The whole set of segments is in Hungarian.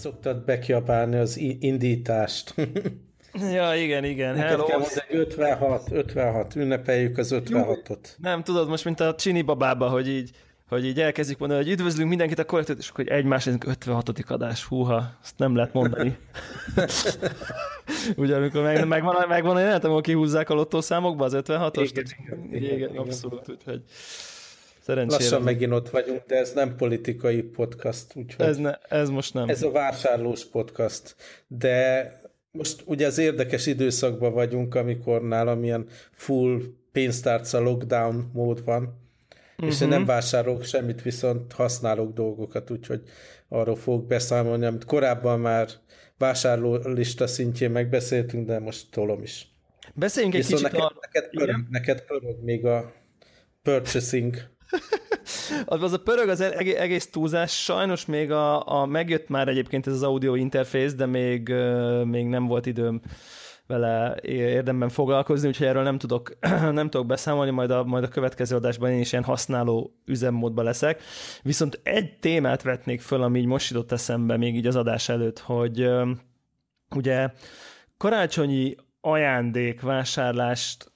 Szoktad bekiabálni az indítást. Ja, igen, igen. Neked kell mondani, 56, 56, ünnepeljük az 56-ot. Nem, tudod, most mint a csini babába, hogy így, hogy így elkezdjük mondani, hogy üdvözlünk mindenkit a kollektőt, és akkor egymás 56. adás, húha, azt nem lehet mondani. Ugye, amikor meg, megvan, megvan a jelenetem, ahol kihúzzák a lottószámokba az 56-os? Igen, igen, igen, igen, abszolút, úgyhogy szerencsére. Lassan megint ott vagyunk, de ez nem politikai podcast, úgyhogy... Ez, ne, ez most nem. Ez a vásárlós podcast, de most ugye az érdekes időszakban vagyunk, amikor nálam ilyen full pénztárca lockdown mód van, uh-huh. és én nem mhm. vásárolok semmit, viszont használok dolgokat, úgyhogy arról fogok beszámolni, amit korábban már vásárlólista szintjén megbeszéltünk, de most tolom is. Beszéljünk egy Viszont kicsit neked, a... neked, pörög, neked pörög még a purchasing az a pörög az egész, egész túlzás, sajnos még a, a, megjött már egyébként ez az audio interfész, de még, még nem volt időm vele érdemben foglalkozni, úgyhogy erről nem tudok, nem tudok beszámolni, majd a, majd a következő adásban én is ilyen használó üzemmódban leszek. Viszont egy témát vetnék föl, ami így most jutott eszembe még így az adás előtt, hogy ugye karácsonyi ajándékvásárlást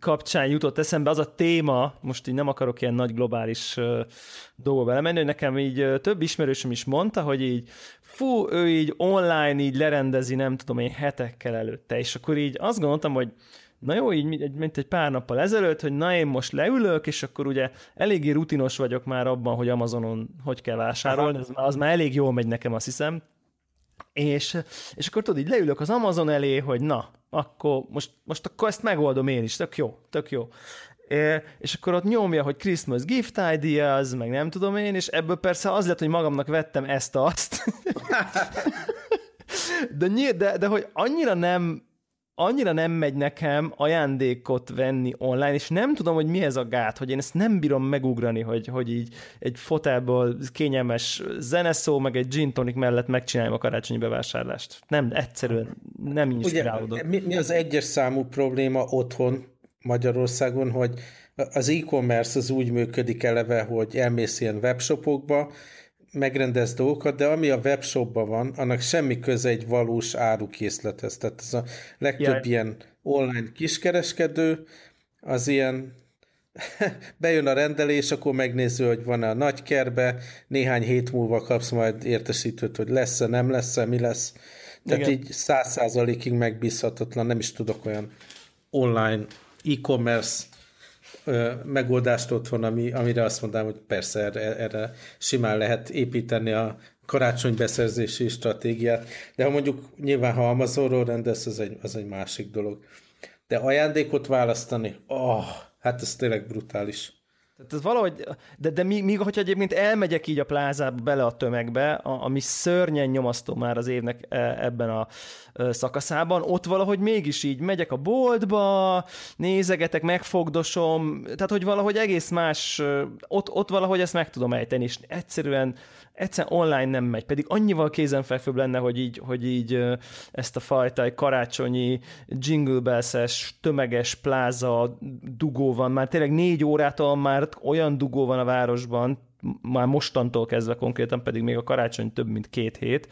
kapcsán jutott eszembe az a téma, most így nem akarok ilyen nagy globális dolgokba belemenni, hogy nekem így több ismerősöm is mondta, hogy így fú, ő így online így lerendezi, nem tudom én, hetekkel előtte, és akkor így azt gondoltam, hogy na jó, így mint egy pár nappal ezelőtt, hogy na én most leülök, és akkor ugye eléggé rutinos vagyok már abban, hogy Amazonon hogy kell vásárolni, az, az már elég jól megy nekem, azt hiszem, és, és akkor tudod, így leülök az Amazon elé, hogy na, akkor most, most akkor ezt megoldom én is, tök jó, tök jó. É, és akkor ott nyomja, hogy Christmas gift ideas, meg nem tudom én, és ebből persze az lett, hogy magamnak vettem ezt-azt. de, de, de hogy annyira nem annyira nem megy nekem ajándékot venni online, és nem tudom, hogy mi ez a gát, hogy én ezt nem bírom megugrani, hogy, hogy így egy fotelból kényelmes zeneszó, meg egy gin tonic mellett megcsináljam a karácsonyi bevásárlást. Nem, egyszerűen nem inspirálódok. Ugye, mi, mi az egyes számú probléma otthon Magyarországon, hogy az e-commerce az úgy működik eleve, hogy elmész ilyen webshopokba, megrendez dolgokat, de ami a webshopban van, annak semmi köze egy valós árukészlethez. Tehát ez a legtöbb Jaj. ilyen online kiskereskedő, az ilyen bejön a rendelés, akkor megnéző, hogy van-e a nagy kerbe, néhány hét múlva kapsz majd értesítőt, hogy lesz-e, nem lesz-e, mi lesz. Tehát Igen. így száz százalékig megbízhatatlan, nem is tudok olyan online e-commerce megoldást otthon, ami, amire azt mondanám, hogy persze erre, erre simán lehet építeni a karácsonybeszerzési stratégiát, de ha mondjuk nyilván, ha Amazonról rendelsz, az egy, az egy másik dolog. De ajándékot választani, oh, hát ez tényleg brutális. Tehát ez valahogy, de, de míg, míg hogyha egyébként elmegyek így a plázába bele a tömegbe, a, ami szörnyen nyomasztó már az évnek e, ebben a szakaszában, ott valahogy mégis így megyek a boltba, nézegetek, megfogdosom, tehát hogy valahogy egész más, ott, ott valahogy ezt meg tudom ejteni, és egyszerűen, egyszerűen online nem megy, pedig annyival kézenfekvőbb lenne, hogy így, hogy így ezt a fajta karácsonyi jingle bells tömeges pláza dugó van, már tényleg négy órától már olyan dugó van a városban, már mostantól kezdve konkrétan, pedig még a karácsony több mint két hét,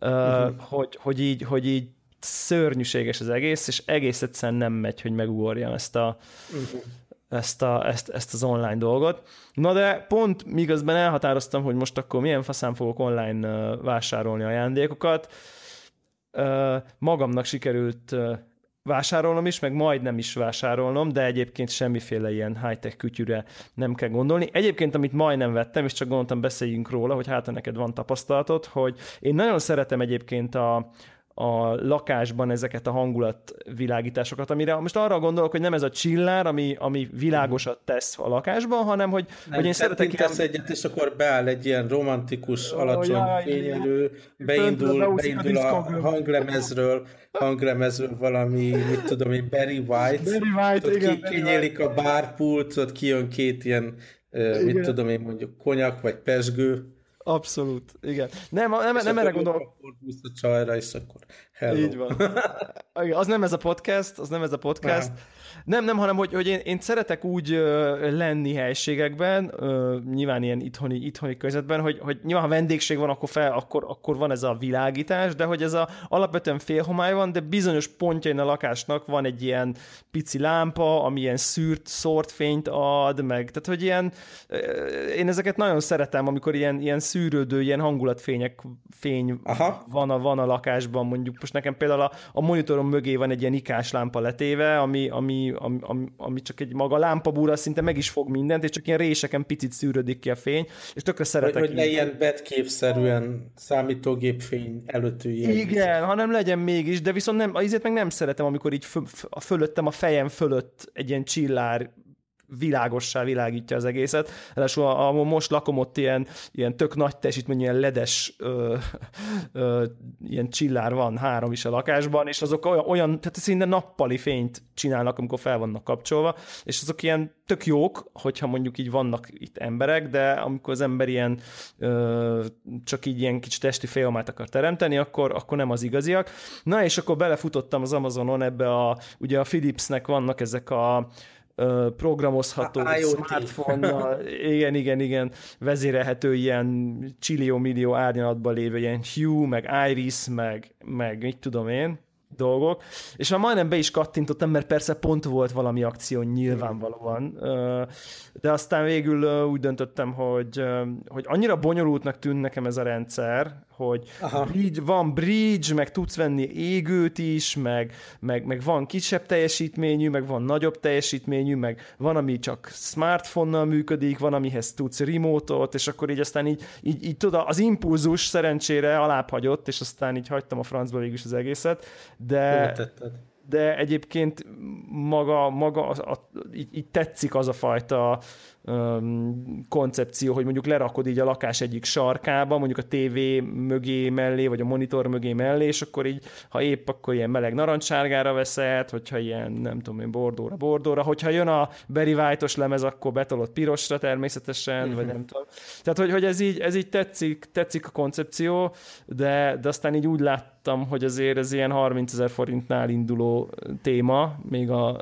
uh-huh. hogy, hogy, így, hogy így szörnyűséges az egész, és egész egyszerűen nem megy, hogy megugorjam ezt a, uh-huh. Ezt, a, ezt, ezt az online dolgot. Na de pont miközben elhatároztam, hogy most akkor milyen faszán fogok online vásárolni ajándékokat, magamnak sikerült vásárolnom is, meg majdnem is vásárolnom, de egyébként semmiféle ilyen high-tech kütyűre nem kell gondolni. Egyébként, amit majdnem vettem, és csak gondoltam beszéljünk róla, hogy hát neked van tapasztalatod, hogy én nagyon szeretem egyébként a, a lakásban ezeket a hangulatvilágításokat, amire most arra gondolok, hogy nem ez a csillár, ami, ami világosat tesz a lakásban, hanem hogy, nem, hogy én szeretek ilyen... egyet, és akkor beáll egy ilyen romantikus, alacsony fényelő, beindul, beindul a, a hanglemezről, hanglemezről valami, mit tudom én, Barry White, Barry White, ott igen, ki, kinyílik a bárpult, ott kijön két ilyen, igen. mit tudom én, mondjuk konyak, vagy pesgő, Abszolút, igen. Nem, nem, nem, erre gondolok. A csajra, és akkor Hello. Így van. Az nem ez a podcast, az nem ez a podcast. Nem. Nem, nem, hanem hogy, hogy én, én szeretek úgy ö, lenni helységekben, ö, nyilván ilyen itthoni, itthoni közvetben, hogy, hogy nyilván ha vendégség van, akkor, fel, akkor, akkor van ez a világítás, de hogy ez a alapvetően félhomály van, de bizonyos pontjain a lakásnak van egy ilyen pici lámpa, ami ilyen szűrt, szórt fényt ad, meg, tehát hogy ilyen, én ezeket nagyon szeretem, amikor ilyen, ilyen szűrődő, ilyen hangulatfények, fény Aha. van a, van a lakásban, mondjuk most nekem például a, a monitorom mögé van egy ilyen ikás lámpa letéve, ami, ami ami, ami, ami csak egy maga lámpabúra szinte meg is fog mindent, és csak ilyen réseken picit szűrődik ki a fény, és tökre szeretek. Hogy, hogy ne ilyen betképszerűen számítógépfény előtt üljön. Igen, hanem legyen mégis, de viszont nem, azért meg nem szeretem, amikor így fö, fölöttem a fejem fölött egy ilyen csillár világossá világítja az egészet. Ráadásul a, a, most lakom ott ilyen, ilyen tök nagy teljesítmény, ilyen ledes ö, ö, ilyen csillár van, három is a lakásban, és azok olyan, olyan tehát szinte nappali fényt csinálnak, amikor fel vannak kapcsolva, és azok ilyen tök jók, hogyha mondjuk így vannak itt emberek, de amikor az ember ilyen ö, csak így ilyen kicsit testi félomát akar teremteni, akkor, akkor nem az igaziak. Na és akkor belefutottam az Amazonon ebbe a, ugye a Philipsnek vannak ezek a programozható smartphone igen, igen, igen, vezérelhető ilyen csillió-millió árnyalatban lévő ilyen Hue, meg Iris, meg, meg mit tudom én, dolgok, és már majdnem be is kattintottam, mert persze pont volt valami akció nyilvánvalóan, de aztán végül úgy döntöttem, hogy, hogy annyira bonyolultnak tűn nekem ez a rendszer, hogy bridge, van bridge, meg tudsz venni égőt is, meg, meg, meg van kisebb teljesítményű, meg van nagyobb teljesítményű, meg van, ami csak smartphone-nal működik, van, amihez tudsz remote és akkor így aztán így, így, így tudod, az impulzus szerencsére alább hagyott, és aztán így hagytam a francba végül is az egészet, de, de egyébként maga, maga a, a, így, így tetszik az a fajta koncepció, hogy mondjuk lerakod így a lakás egyik sarkába, mondjuk a tévé mögé mellé, vagy a monitor mögé mellé, és akkor így, ha épp, akkor ilyen meleg narancssárgára veszed, hogyha ilyen, nem tudom én, bordóra, bordóra, hogyha jön a Barry White-os lemez, akkor betolod pirosra természetesen, uh-huh. vagy mhm. nem tudom. Tehát, hogy, hogy ez így, ez így tetszik, tetszik a koncepció, de, de aztán így úgy láttam, hogy azért ez ilyen 30 ezer forintnál induló téma, még a,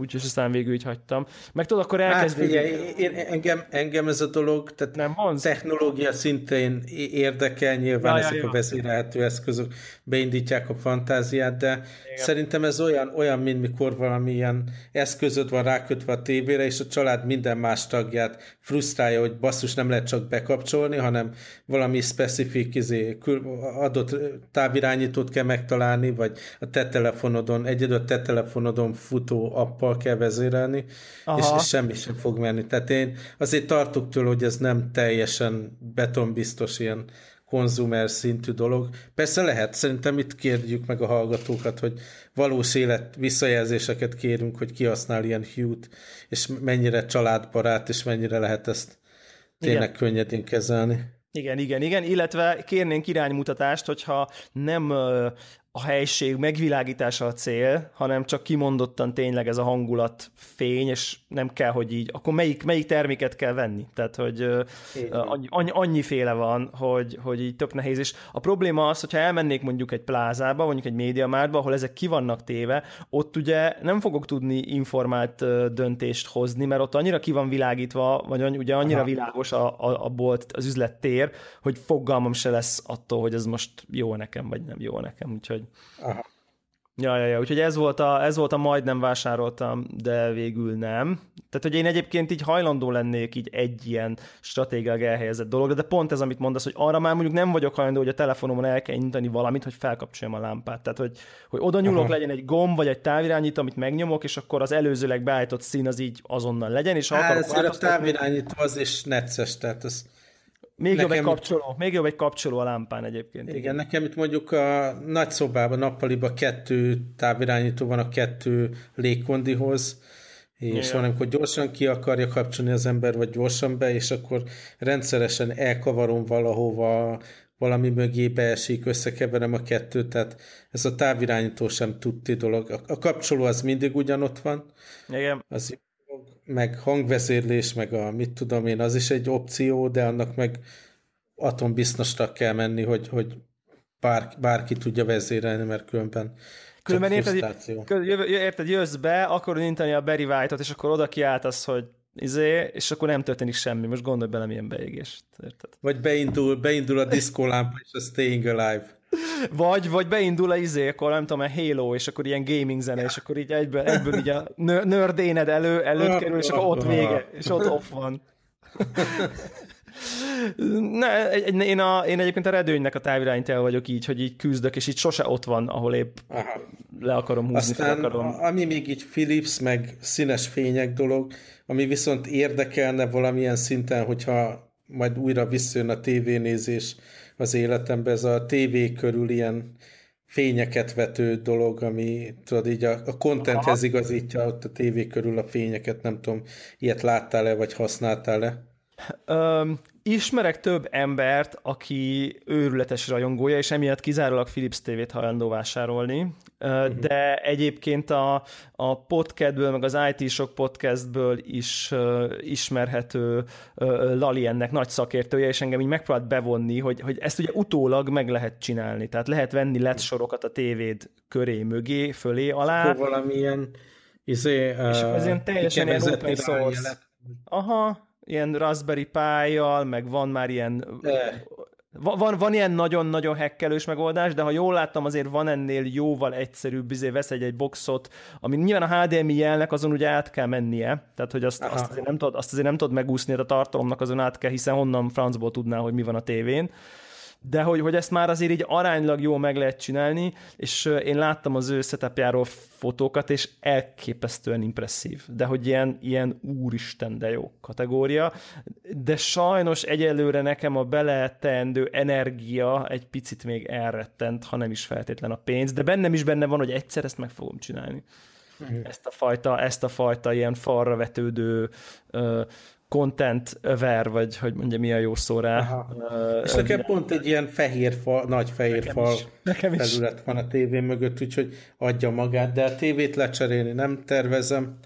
úgyhogy aztán végül így hagytam. Meg tudod, akkor elkezd... Hát figyelj, én, engem, engem ez a dolog, tehát nem vonz? technológia szintén érdekel, nyilván ja, ezek ja, a vezérelhető eszközök beindítják a fantáziát, de Igen. szerintem ez olyan, olyan, mint mikor valami ilyen eszközöd van rákötve a tévére, és a család minden más tagját frusztrálja, hogy basszus nem lehet csak bekapcsolni, hanem valami specifik izé, adott távirányítót kell megtalálni, vagy a te telefonodon, egyedül a te telefonodon futó appal kell vezérelni, és, és semmi sem fog menni. Tehát én azért tartok tőle, hogy ez nem teljesen betonbiztos ilyen konzumer szintű dolog. Persze lehet, szerintem itt kérjük meg a hallgatókat, hogy valós élet visszajelzéseket kérünk, hogy kihasznál ilyen hue és mennyire családbarát, és mennyire lehet ezt tényleg Igen. könnyedén kezelni. Igen, igen, igen, illetve kérnénk iránymutatást, hogyha nem a helység megvilágítása a cél, hanem csak kimondottan tényleg ez a hangulat fény, és nem kell, hogy így, akkor melyik, melyik terméket kell venni? Tehát, hogy annyi, annyi, annyiféle van, hogy, hogy így tök nehéz. És a probléma az, hogyha elmennék mondjuk egy plázába, mondjuk egy médiamárba, ahol ezek ki vannak téve, ott ugye nem fogok tudni informált döntést hozni, mert ott annyira ki van világítva, vagy ugye annyira Aha. világos a, a, a bolt, az üzlettér, hogy fogalmam se lesz attól, hogy ez most jó nekem, vagy nem jó nekem. Úgyhogy Aha. Ja, ja, ja, úgyhogy ez volt, a, ez volt a majdnem vásároltam, de végül nem. Tehát, hogy én egyébként így hajlandó lennék így egy ilyen stratégiák elhelyezett dologra, de pont ez, amit mondasz, hogy arra már mondjuk nem vagyok hajlandó, hogy a telefonomon el kell indítani valamit, hogy felkapcsoljam a lámpát. Tehát, hogy, hogy oda nyúlok, Aha. legyen egy gomb, vagy egy távirányító, amit megnyomok, és akkor az előzőleg beállított szín az így azonnal legyen, és ha hát, akarok a távirányító az is necces, tehát ez még nekem jobb egy kapcsoló, még jobb egy kapcsoló a lámpán egyébként. Igen, igen. nekem itt mondjuk a nagy szobában, nappaliban kettő távirányító van a kettő légkondihoz, és van, amikor gyorsan ki akarja kapcsolni az ember, vagy gyorsan be, és akkor rendszeresen elkavarom valahova, valami mögé beesik, összekeverem a kettőt, tehát ez a távirányító sem tudti dolog. A kapcsoló az mindig ugyanott van. Igen. Az meg hangvezérlés, meg a mit tudom én, az is egy opció, de annak meg atombiztosra kell menni, hogy, hogy bár, bárki tudja vezérelni, mert különben Különben érted, érted, jössz be, akkor nyitani a Barry White-ot, és akkor oda kiáltasz, hogy izé, és akkor nem történik semmi. Most gondolj bele, milyen beégést. Érted? Vagy beindul, beindul a diszkólámpa és a Staying Alive. Vagy, vagy beindul a izé, akkor nem tudom, a Halo, és akkor ilyen gaming zene, és akkor így egyből, egyből így a nördéned elő, előtt kerül, és akkor ott vége, és ott off van. Ne, én, a, én egyébként a redőnynek a távirányítója vagyok így, hogy így küzdök, és így sose ott van, ahol épp Aha. le akarom húzni, Aztán, akarom. ami még így Philips, meg színes fények dolog, ami viszont érdekelne valamilyen szinten, hogyha majd újra visszajön a tévénézés az életembe, ez a tévé körül ilyen fényeket vető dolog, ami tudod így a, a contenthez igazítja ott a tévé körül a fényeket, nem tudom, ilyet láttál-e, vagy használtál-e? Um, ismerek több embert, aki őrületes rajongója, és emiatt kizárólag Philips TV-t hajlandó vásárolni. De egyébként a, a podcastből, meg az IT Shock podcastből is uh, ismerhető uh, Lali ennek nagy szakértője, és engem így megpróbált bevonni, hogy, hogy ezt ugye utólag meg lehet csinálni, tehát lehet venni LED sorokat a tévéd köré, mögé, fölé, alá. Akkor valamilyen izé, uh, és ez ilyen teljesen ilyen open source. Aha, ilyen Raspberry pi meg van már ilyen... De. Van, van ilyen nagyon-nagyon hekkelős megoldás, de ha jól láttam, azért van ennél jóval egyszerűbb, izé vesz egy, egy boxot, ami nyilván a HDMI jelnek azon ugye át kell mennie, tehát hogy azt, azt, azért, nem tudod, azt azért nem tudod megúszni, a tartalomnak azon át kell, hiszen honnan francból tudná, hogy mi van a tévén de hogy, hogy ezt már azért így aránylag jól meg lehet csinálni, és én láttam az ő setupjáról fotókat, és elképesztően impresszív, de hogy ilyen, ilyen úristen, de jó kategória, de sajnos egyelőre nekem a beleteendő energia egy picit még elrettent, ha nem is feltétlen a pénz, de bennem is benne van, hogy egyszer ezt meg fogom csinálni. Ezt a fajta, ezt a fajta ilyen falra vetődő content ver, vagy hogy mondja, mi a jó szó rá. Uh, És nekem pont egy ilyen fehér fal, nagy fehér nekem fal is. Nekem felület is. van a tévé mögött, úgyhogy adja magát, de a tévét lecserélni nem tervezem.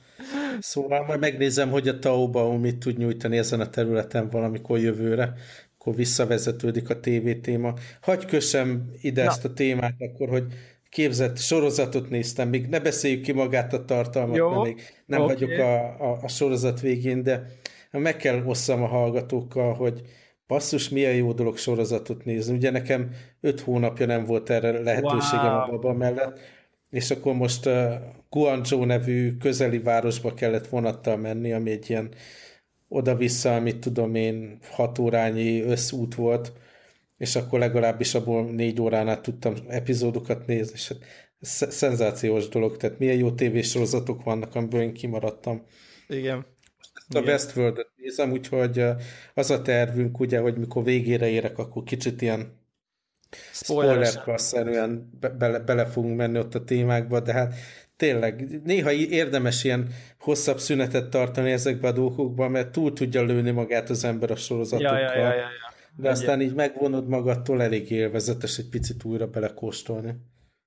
Szóval majd megnézem, hogy a Taobao mit tud nyújtani ezen a területen valamikor jövőre, akkor visszavezetődik a TV téma. Hagy kössem ide Na. ezt a témát akkor, hogy képzett sorozatot néztem, még ne beszéljük ki magát a tartalmat, Jó. mert még nem okay. vagyok a, a, a sorozat végén, de meg kell osszam a hallgatókkal, hogy basszus, milyen jó dolog sorozatot nézni. Ugye nekem öt hónapja nem volt erre lehetőségem wow. a baba mellett, és akkor most uh, Guangzhou nevű közeli városba kellett vonattal menni, ami egy ilyen oda-vissza, amit tudom én, hat órányi összút volt, és akkor legalábbis abból négy órán át tudtam epizódokat nézni, és hát szenzációs dolog, tehát milyen jó tévésorozatok vannak, amiből én kimaradtam. Igen a westworld nézem, úgyhogy az a tervünk, ugye, hogy mikor végére érek, akkor kicsit ilyen spoiler szerűen be, bele, bele fogunk menni ott a témákba, de hát tényleg néha érdemes ilyen hosszabb szünetet tartani ezekbe a dolgokba, mert túl tudja lőni magát az ember a sorozatokkal. Ja, ja, ja, ja, ja. De aztán így megvonod magadtól, elég élvezetes egy picit újra belekóstolni.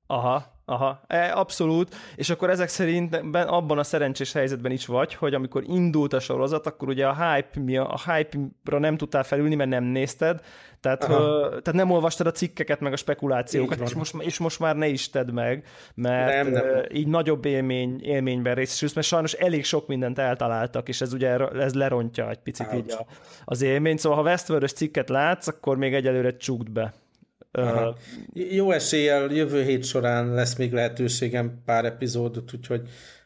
Aha, aha, e, abszolút, és akkor ezek szerint abban a szerencsés helyzetben is vagy, hogy amikor indult a sorozat, akkor ugye a hype, mi a, hype-ra nem tudtál felülni, mert nem nézted, tehát, ö, tehát nem olvastad a cikkeket, meg a spekulációkat, és most, és most már ne is tedd meg, mert nem, nem. így nagyobb élmény, élményben részesülsz, mert sajnos elég sok mindent eltaláltak, és ez ugye ez lerontja egy picit Out. így a, az élményt, szóval ha westworld cikket látsz, akkor még egyelőre csukd be. Aha. Jó eséllyel jövő hét során lesz még lehetőségem pár epizódot, úgyhogy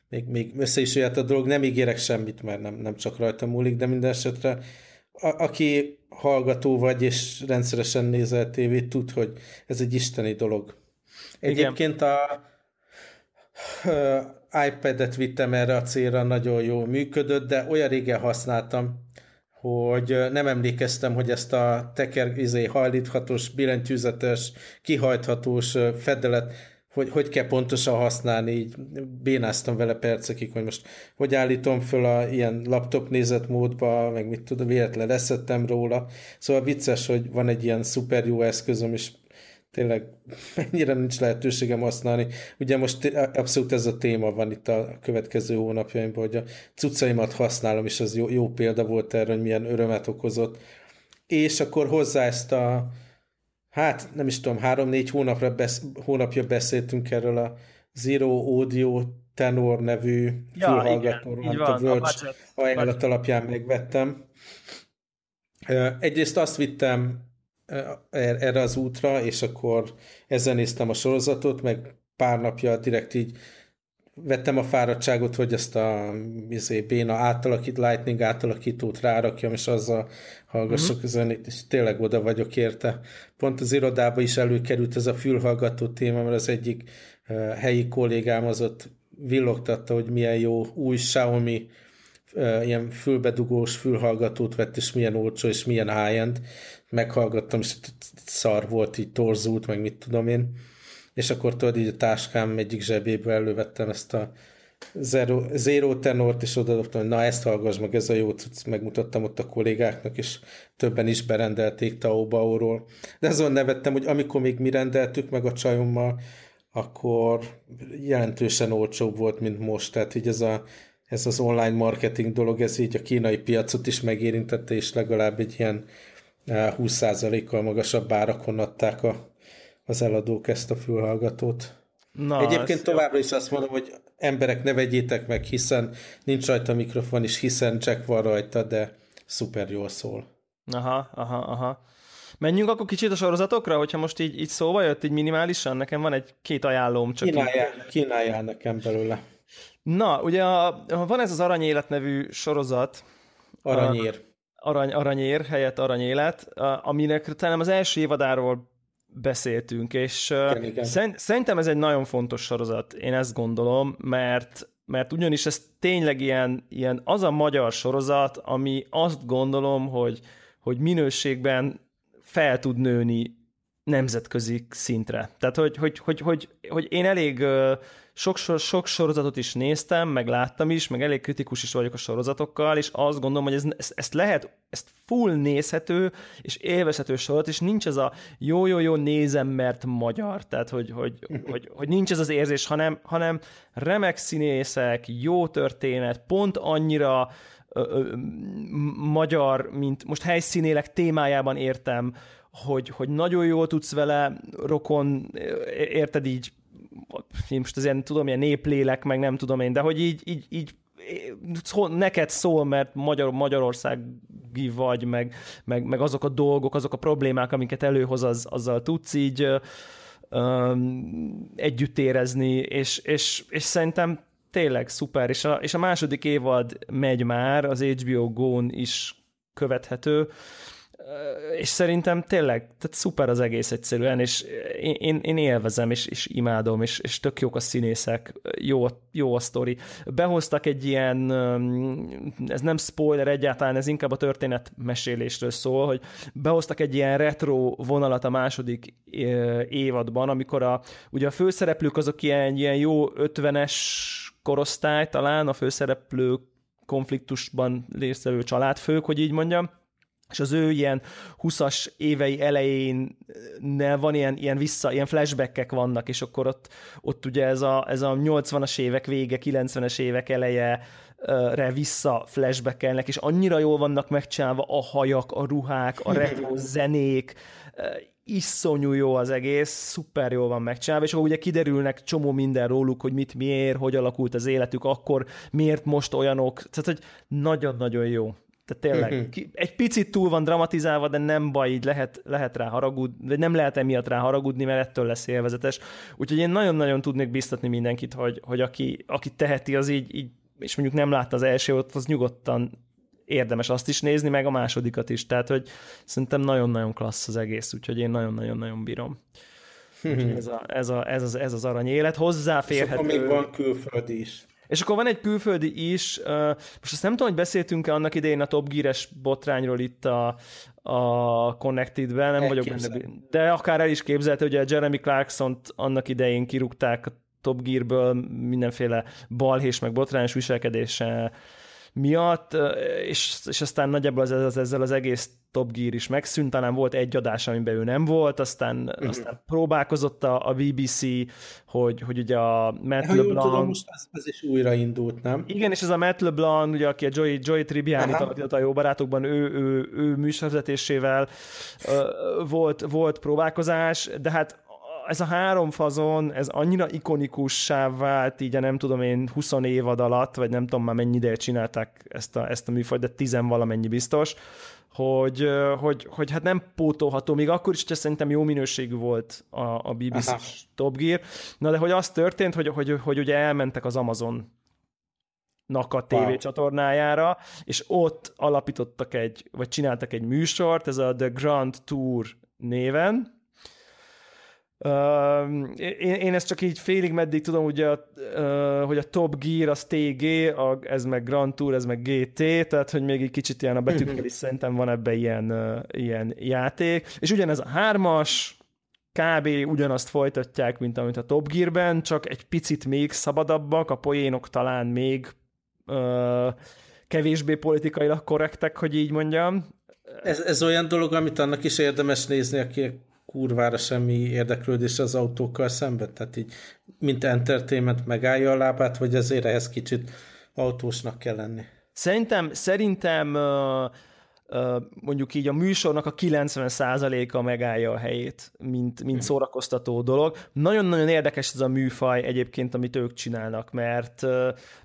még, még össze is jöhet a dolog. Nem ígérek semmit, mert nem, nem csak rajta múlik, de minden esetre a, aki hallgató vagy és rendszeresen nézel tévét, tud, hogy ez egy isteni dolog. Egyébként a, a iPad-et vittem erre a célra, nagyon jól működött, de olyan régen használtam, hogy nem emlékeztem, hogy ezt a teker izé, hajlíthatós, billentyűzetes, kihajthatós fedelet, hogy, hogy kell pontosan használni, így bénáztam vele percekig, hogy most hogy állítom föl a ilyen laptop nézetmódba, meg mit tudom, véletlen leszettem róla. Szóval vicces, hogy van egy ilyen szuper jó eszközöm, és tényleg mennyire nincs lehetőségem használni. Ugye most abszolút ez a téma van itt a következő hónapjaimban, hogy a cuccaimat használom, és az jó, jó példa volt erre, hogy milyen örömet okozott. És akkor hozzá ezt a hát nem is tudom, három-négy hónapra besz, hónapja beszéltünk erről a Zero Audio Tenor nevű ja, fülhallgatóról, amit a Verge ajánlat alapján megvettem. Egyrészt azt vittem erre az útra, és akkor ezzel néztem a sorozatot, meg pár napja direkt így vettem a fáradtságot, hogy ezt a izé, béna átalakít, Lightning átalakítót rárakjam, és azzal hallgassak uh-huh. zenét, és tényleg oda vagyok érte. Pont az irodába is előkerült ez a fülhallgató téma, mert az egyik uh, helyi kollégám az ott villogtatta, hogy milyen jó új Xiaomi ilyen fülbedugós fülhallgatót vett, és milyen olcsó, és milyen high-end. Meghallgattam, és szar volt, így torzult, meg mit tudom én és akkor tudod, így a táskám egyik zsebéből elővettem ezt a zero, zero tenort, és odadobtam, hogy na ezt hallgass meg, ez a jó megmutattam ott a kollégáknak, és többen is berendelték Taobao-ról. De azon nevettem, hogy amikor még mi rendeltük meg a csajommal, akkor jelentősen olcsóbb volt, mint most. Tehát így ez, a, ez az online marketing dolog, ez így a kínai piacot is megérintette, és legalább egy ilyen 20%-kal eh, magasabb árakon adták a az eladók ezt a fülhallgatót. Na, Egyébként továbbra is azt mondom, hogy emberek ne vegyétek meg, hiszen nincs rajta mikrofon, és hiszen Jack van rajta, de szuper jól szól. Aha, aha, aha. Menjünk akkor kicsit a sorozatokra, hogyha most így, így szóval jött, így minimálisan, nekem van egy két ajánlóm. Csak kínáljál, így... nekem belőle. Na, ugye a, van ez az Aranyélet nevű sorozat. Aranyér. Arany, aranyér helyett aranyélet, aminek talán az első évadáról beszéltünk, és igen. szerintem ez egy nagyon fontos sorozat, én ezt gondolom, mert mert ugyanis ez tényleg ilyen, ilyen az a magyar sorozat, ami azt gondolom, hogy, hogy minőségben fel tud nőni nemzetközi szintre. Tehát, hogy, hogy, hogy, hogy, hogy én elég sok, sok sorozatot is néztem, meg láttam is, meg elég kritikus is vagyok a sorozatokkal, és azt gondolom, hogy ez, ezt, ezt lehet, ezt full nézhető és élvezhető sorozat, és nincs ez a jó-jó-jó nézem, mert magyar, tehát hogy, hogy, hogy, hogy nincs ez az érzés, hanem, hanem remek színészek, jó történet, pont annyira magyar, mint most helyszínélek témájában értem, hogy, hogy nagyon jól tudsz vele rokon, érted így, most az ilyen, tudom, ilyen néplélek, meg nem tudom én, de hogy így, így, így neked szól, mert Magyar, Magyarországi vagy, meg, meg, meg azok a dolgok, azok a problémák, amiket előhoz, az, azzal tudsz így um, együtt érezni, és, és, és szerintem tényleg szuper, és a, és a második évad megy már, az HBO Go-n is követhető, és szerintem tényleg tehát szuper az egész egyszerűen, és én, én, élvezem, és, és imádom, és, és tök jók a színészek, jó, jó a sztori. Behoztak egy ilyen, ez nem spoiler egyáltalán, ez inkább a történet mesélésről szól, hogy behoztak egy ilyen retro vonalat a második évadban, amikor a, ugye a főszereplők azok ilyen, ilyen jó 50-es korosztály talán, a főszereplők konfliktusban résztvevő családfők, hogy így mondjam, és az ő ilyen 20-as évei elején van ilyen, ilyen vissza, ilyen flashbackek vannak, és akkor ott, ott ugye ez a, ez a 80-as évek vége, 90-es évek eleje re vissza flashbackelnek, és annyira jól vannak megcsinálva a hajak, a ruhák, a retro zenék, iszonyú jó az egész, szuper jól van megcsinálva, és akkor ugye kiderülnek csomó minden róluk, hogy mit miért, hogy alakult az életük akkor, miért most olyanok, tehát hogy nagyon-nagyon jó. Tehát tényleg uh-huh. egy picit túl van dramatizálva, de nem baj, így lehet, lehet rá haragudni, vagy nem lehet emiatt rá haragudni, mert ettől lesz élvezetes. Úgyhogy én nagyon-nagyon tudnék biztatni mindenkit, hogy, hogy aki, aki teheti, az így, így, és mondjuk nem látta az első ott, az nyugodtan érdemes azt is nézni, meg a másodikat is. Tehát, hogy szerintem nagyon-nagyon klassz az egész, úgyhogy én nagyon-nagyon-nagyon bírom. ez, a, ez, a, ez, az, ez az arany élet. Hozzáférhető... És akkor még van külföldi is. És akkor van egy külföldi is, most azt nem tudom, hogy beszéltünk-e annak idején a Top Gear-es botrányról itt a, a Connected-ben, nem vagyok benne, de akár el is képzelte, hogy a Jeremy clarkson annak idején kirúgták a Top Gear-ből mindenféle balhés meg botrányos viselkedése miatt, és, és aztán nagyjából az, az, ezzel az egész Top Gear is megszűnt, talán volt egy adás, amiben ő nem volt, aztán, uh-huh. aztán próbálkozott a, a BBC, hogy, hogy ugye a Matt ha LeBlanc... tudom, most ez, ez is újraindult, nem? Igen, és ez a Matt LeBlanc, ugye, aki a Joey, Joey Tribbiani tanított a jó barátokban, ő, ő, ő műsorvezetésével uh, volt, volt próbálkozás, de hát ez a három fazon, ez annyira ikonikussá vált, így a nem tudom én 20 évad alatt, vagy nem tudom már mennyi ideje csinálták ezt a, ezt a műfajt, de tizen valamennyi biztos, hogy, hogy, hogy hát nem pótolható, még akkor is, hogy szerintem jó minőségű volt a, a BBC Aha. Top Gear. Na de hogy az történt, hogy, hogy, hogy, hogy ugye elmentek az Amazon nak a TV wow. csatornájára, és ott alapítottak egy, vagy csináltak egy műsort, ez a The Grand Tour néven, Uh, én, én ezt csak így félig meddig tudom, ugye, uh, hogy a Top Gear az TG, a, ez meg Grand Tour, ez meg GT, tehát hogy még egy kicsit ilyen a betűkkel is szerintem van ebbe ilyen, uh, ilyen játék. És ugyanez a hármas, kb. ugyanazt folytatják, mint amit a Top Gear-ben, csak egy picit még szabadabbak, a poénok talán még uh, kevésbé politikailag korrektek, hogy így mondjam. Ez, ez olyan dolog, amit annak is érdemes nézni, aki kurvára semmi érdeklődés az autókkal szemben? Tehát így, mint entertainment megállja a lábát, vagy azért ehhez kicsit autósnak kell lenni? Szerintem, szerintem uh, mondjuk így a műsornak a 90%-a megállja a helyét, mint, mint szórakoztató dolog. Nagyon-nagyon érdekes ez a műfaj egyébként, amit ők csinálnak, mert,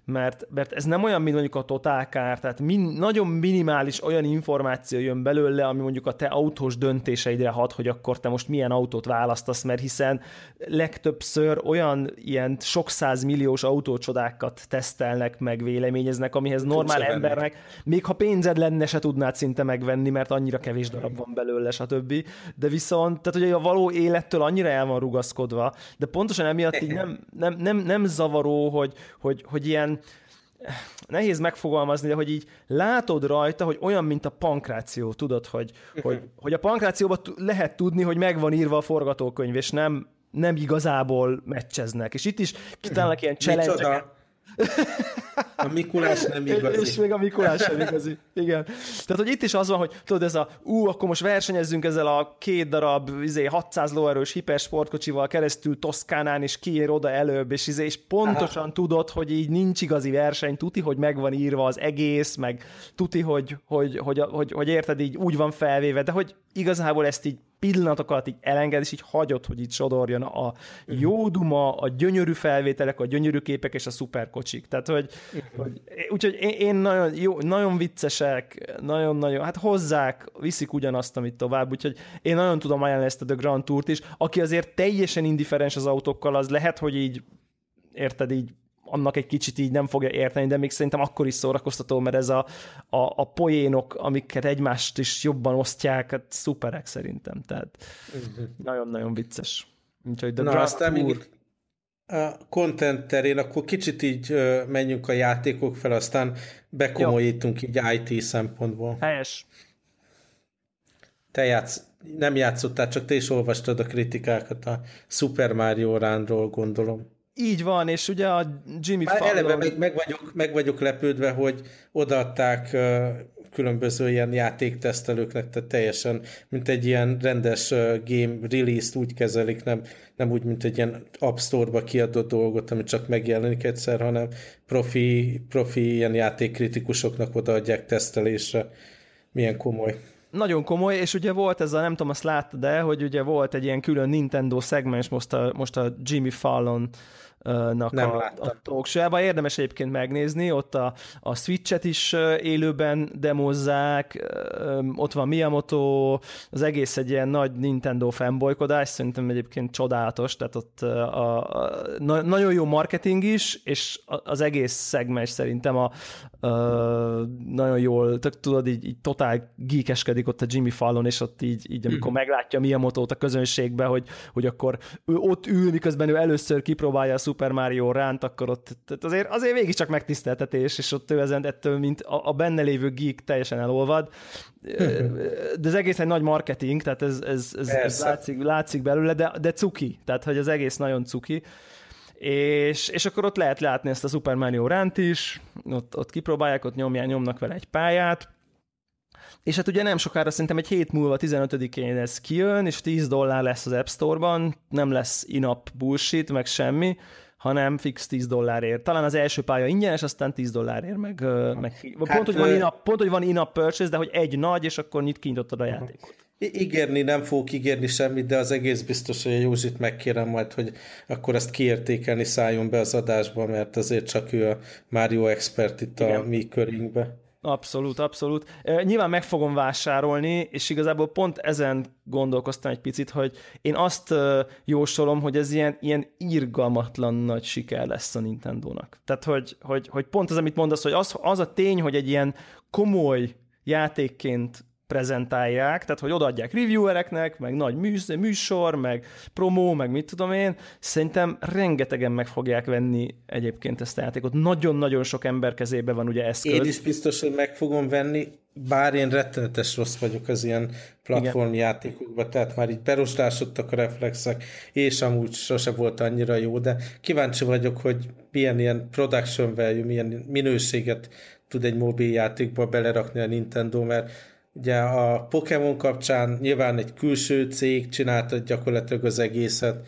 mert, mert ez nem olyan, mint mondjuk a totálkár, tehát min, nagyon minimális olyan információ jön belőle, ami mondjuk a te autós döntéseidre hat, hogy akkor te most milyen autót választasz, mert hiszen legtöbbször olyan ilyen sok milliós autócsodákat tesztelnek, meg véleményeznek, amihez normál embernek, még ha pénzed lenne, se tudnád szinte szinte megvenni, mert annyira kevés darab van belőle, stb. De viszont, tehát ugye a való élettől annyira el van rugaszkodva, de pontosan emiatt így nem, nem, nem, nem zavaró, hogy, hogy, hogy ilyen nehéz megfogalmazni, de hogy így látod rajta, hogy olyan, mint a pankráció, tudod, hogy, hogy, hogy a pankrációban lehet tudni, hogy megvan írva a forgatókönyv, és nem, nem igazából meccseznek. És itt is kitálnak ilyen challenge a Mikulás nem igazi. És még a Mikulás sem igazi. Igen. Tehát, hogy itt is az van, hogy tudod, ez a, ú, akkor most versenyezzünk ezzel a két darab izé, 600 lóerős hipersportkocsival keresztül Toszkánán, és kiér oda előbb, és, izé, és pontosan Aha. tudod, hogy így nincs igazi verseny, tuti, hogy meg van írva az egész, meg tuti, hogy, hogy, hogy, hogy, hogy, hogy érted, így úgy van felvéve, de hogy igazából ezt így pillanatokat így elenged, és így hagyod, hogy itt sodorjon a jó duma, a gyönyörű felvételek, a gyönyörű képek és a szuperkocsik. Tehát, hogy, hogy úgyhogy én, én nagyon, jó, nagyon viccesek, nagyon-nagyon, hát hozzák, viszik ugyanazt, amit tovább, úgyhogy én nagyon tudom ajánlani ezt a The Grand Tourt is. Aki azért teljesen indiferens az autókkal, az lehet, hogy így érted, így annak egy kicsit így nem fogja érteni, de még szerintem akkor is szórakoztató, mert ez a, a, a poénok, amiket egymást is jobban osztják, hát szuperek szerintem, tehát nagyon-nagyon vicces. Úgyhogy The Na, aztán Tour... még a content terén, akkor kicsit így menjünk a játékok fel, aztán bekomolyítunk Jó. így IT szempontból. Helyes. Te játsz, nem játszottál, csak te is olvastad a kritikákat a Super Mario Run-ról, gondolom. Így van, és ugye a Jimmy Fallon... Eleve meg, meg, vagyok, meg vagyok lepődve, hogy odaadták különböző ilyen játéktesztelőknek, tehát teljesen, mint egy ilyen rendes game release-t úgy kezelik, nem, nem úgy, mint egy ilyen App Store-ba kiadott dolgot, ami csak megjelenik egyszer, hanem profi, profi ilyen játékkritikusoknak odaadják tesztelésre. Milyen komoly nagyon komoly, és ugye volt ez a, nem tudom, azt láttad de hogy ugye volt egy ilyen külön Nintendo szegmens most a, most a Jimmy Fallon nak Nem a, a talkshow Érdemes egyébként megnézni, ott a, a Switch-et is élőben demozzák, ott van Miyamoto, az egész egy ilyen nagy Nintendo fanboykodás, szerintem egyébként csodálatos, tehát ott a, a, na, nagyon jó marketing is, és az egész szegmens szerintem a, a nagyon jól, tök, tudod, így, így totál geekeskedik ott a Jimmy Fallon, és ott így, így amikor mm. meglátja Miyamoto-t a közönségbe, hogy, hogy akkor ő ott ül, miközben ő először kipróbálja a Super Mario ránt, akkor ott tehát azért, azért végig csak megtiszteltetés, és ott ő ezen ettől, mint a, a benne lévő geek teljesen elolvad. De az egész egy nagy marketing, tehát ez, ez, ez, ez látszik, látszik belőle, de, de cuki, tehát hogy az egész nagyon cuki. És, és akkor ott lehet látni ezt a Super Mario ránt is, ott, ott kipróbálják, ott nyomják, nyomnak vele egy pályát, és hát ugye nem sokára, szerintem egy hét múlva, 15-én ez kijön, és 10 dollár lesz az App Store-ban, nem lesz in-app bullshit, meg semmi, hanem fix 10 dollárért. Talán az első pálya ingyenes, aztán 10 dollárért, meg, meg hát, pont, hogy van in-app, pont, hogy van in-app purchase, de hogy egy nagy, és akkor nyit kinyitottad a játékot. Ígérni nem fogok ígérni semmit, de az egész biztos, hogy a Józsit megkérem majd, hogy akkor ezt kiértékelni szálljon be az adásba, mert azért csak ő a Mario expert itt Igen. a mi körünkbe. Abszolút, abszolút. Nyilván meg fogom vásárolni, és igazából pont ezen gondolkoztam egy picit, hogy én azt jósolom, hogy ez ilyen, ilyen írgalmatlan nagy siker lesz a Nintendo-nak. Tehát, hogy, hogy, hogy pont az, amit mondasz, hogy az, az a tény, hogy egy ilyen komoly játékként prezentálják, tehát hogy odaadják reviewereknek, meg nagy műsor, meg promó, meg mit tudom én, szerintem rengetegen meg fogják venni egyébként ezt a játékot. Nagyon-nagyon sok ember kezébe van ugye eszköz. Én is biztos, hogy meg fogom venni, bár én rettenetes rossz vagyok az ilyen platformjátékokban, tehát már így berostásodtak a reflexek, és amúgy sose volt annyira jó, de kíváncsi vagyok, hogy milyen ilyen production value, milyen minőséget tud egy mobiljátékba belerakni a Nintendo, mert Ugye a Pokémon kapcsán nyilván egy külső cég csinálta gyakorlatilag az egészet,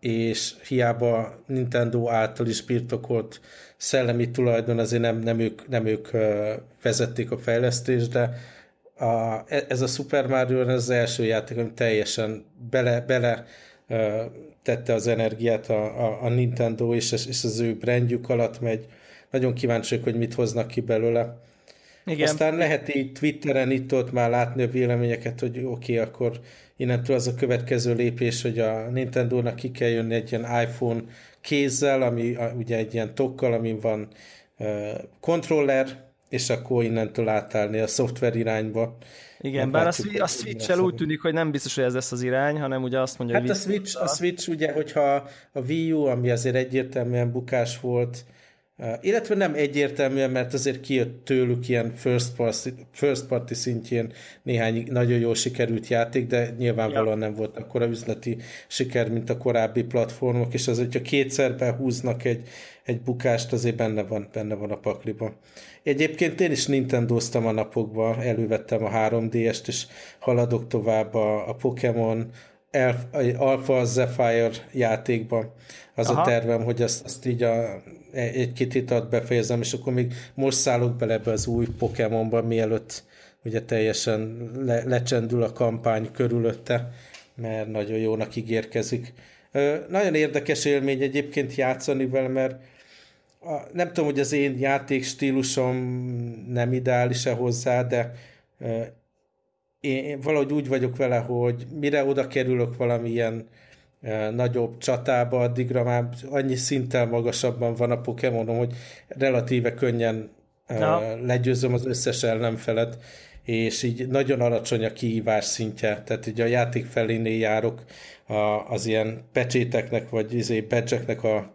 és hiába Nintendo által is birtokolt szellemi tulajdon, azért nem, nem, ők, nem ők vezették a fejlesztést, de a, e, ez a Super Mario az első játék, ami teljesen bele, bele tette az energiát a, a, a Nintendo, és, és az ő brandjük alatt megy. Nagyon kíváncsiak, hogy mit hoznak ki belőle. Igen. Aztán lehet így Twitteren itt-ott már látni a véleményeket, hogy oké, okay, akkor innentől az a következő lépés, hogy a Nintendo-nak ki kell jönni egy ilyen iPhone kézzel, ami ugye egy ilyen tokkal, amin van uh, kontroller, és akkor innentől átállni a szoftver irányba. Igen, Nem bár a, a switch úgy tűnik, hogy nem biztos, hogy ez lesz az irány, hanem ugye azt mondja, hát hogy... Hát a Switch, a Switch ugye, hogyha a Wii U, ami azért egyértelműen bukás volt, illetve nem egyértelműen, mert azért kijött tőlük ilyen first party, first party szintjén néhány nagyon jól sikerült játék, de nyilvánvalóan ja. nem volt akkora üzleti siker, mint a korábbi platformok, és az, hogyha kétszer behúznak egy, egy bukást, azért benne van, benne van a pakliba. Egyébként én is Nintendo-ztam a napokban, elővettem a 3DS-t, és haladok tovább a, a Pokémon, Alpha Zephyr játékban. Az Aha. a tervem, hogy azt, azt így a, egy-két hitat befejezem, és akkor még most szállok bele ebbe az új Pokémonba, mielőtt ugye teljesen le, lecsendül a kampány körülötte, mert nagyon jónak ígérkezik. Nagyon érdekes élmény egyébként játszani vele, mert a, nem tudom, hogy az én játékstílusom nem ideális-e hozzá, de én valahogy úgy vagyok vele, hogy mire oda kerülök valamilyen e, nagyobb csatába, addigra már annyi szinten magasabban van a Pokémonom, hogy relatíve könnyen e, ja. legyőzöm az összes ellenfelet, és így nagyon alacsony a kihívás szintje, tehát így a játék felénél járok a, az ilyen pecséteknek, vagy izé badge a,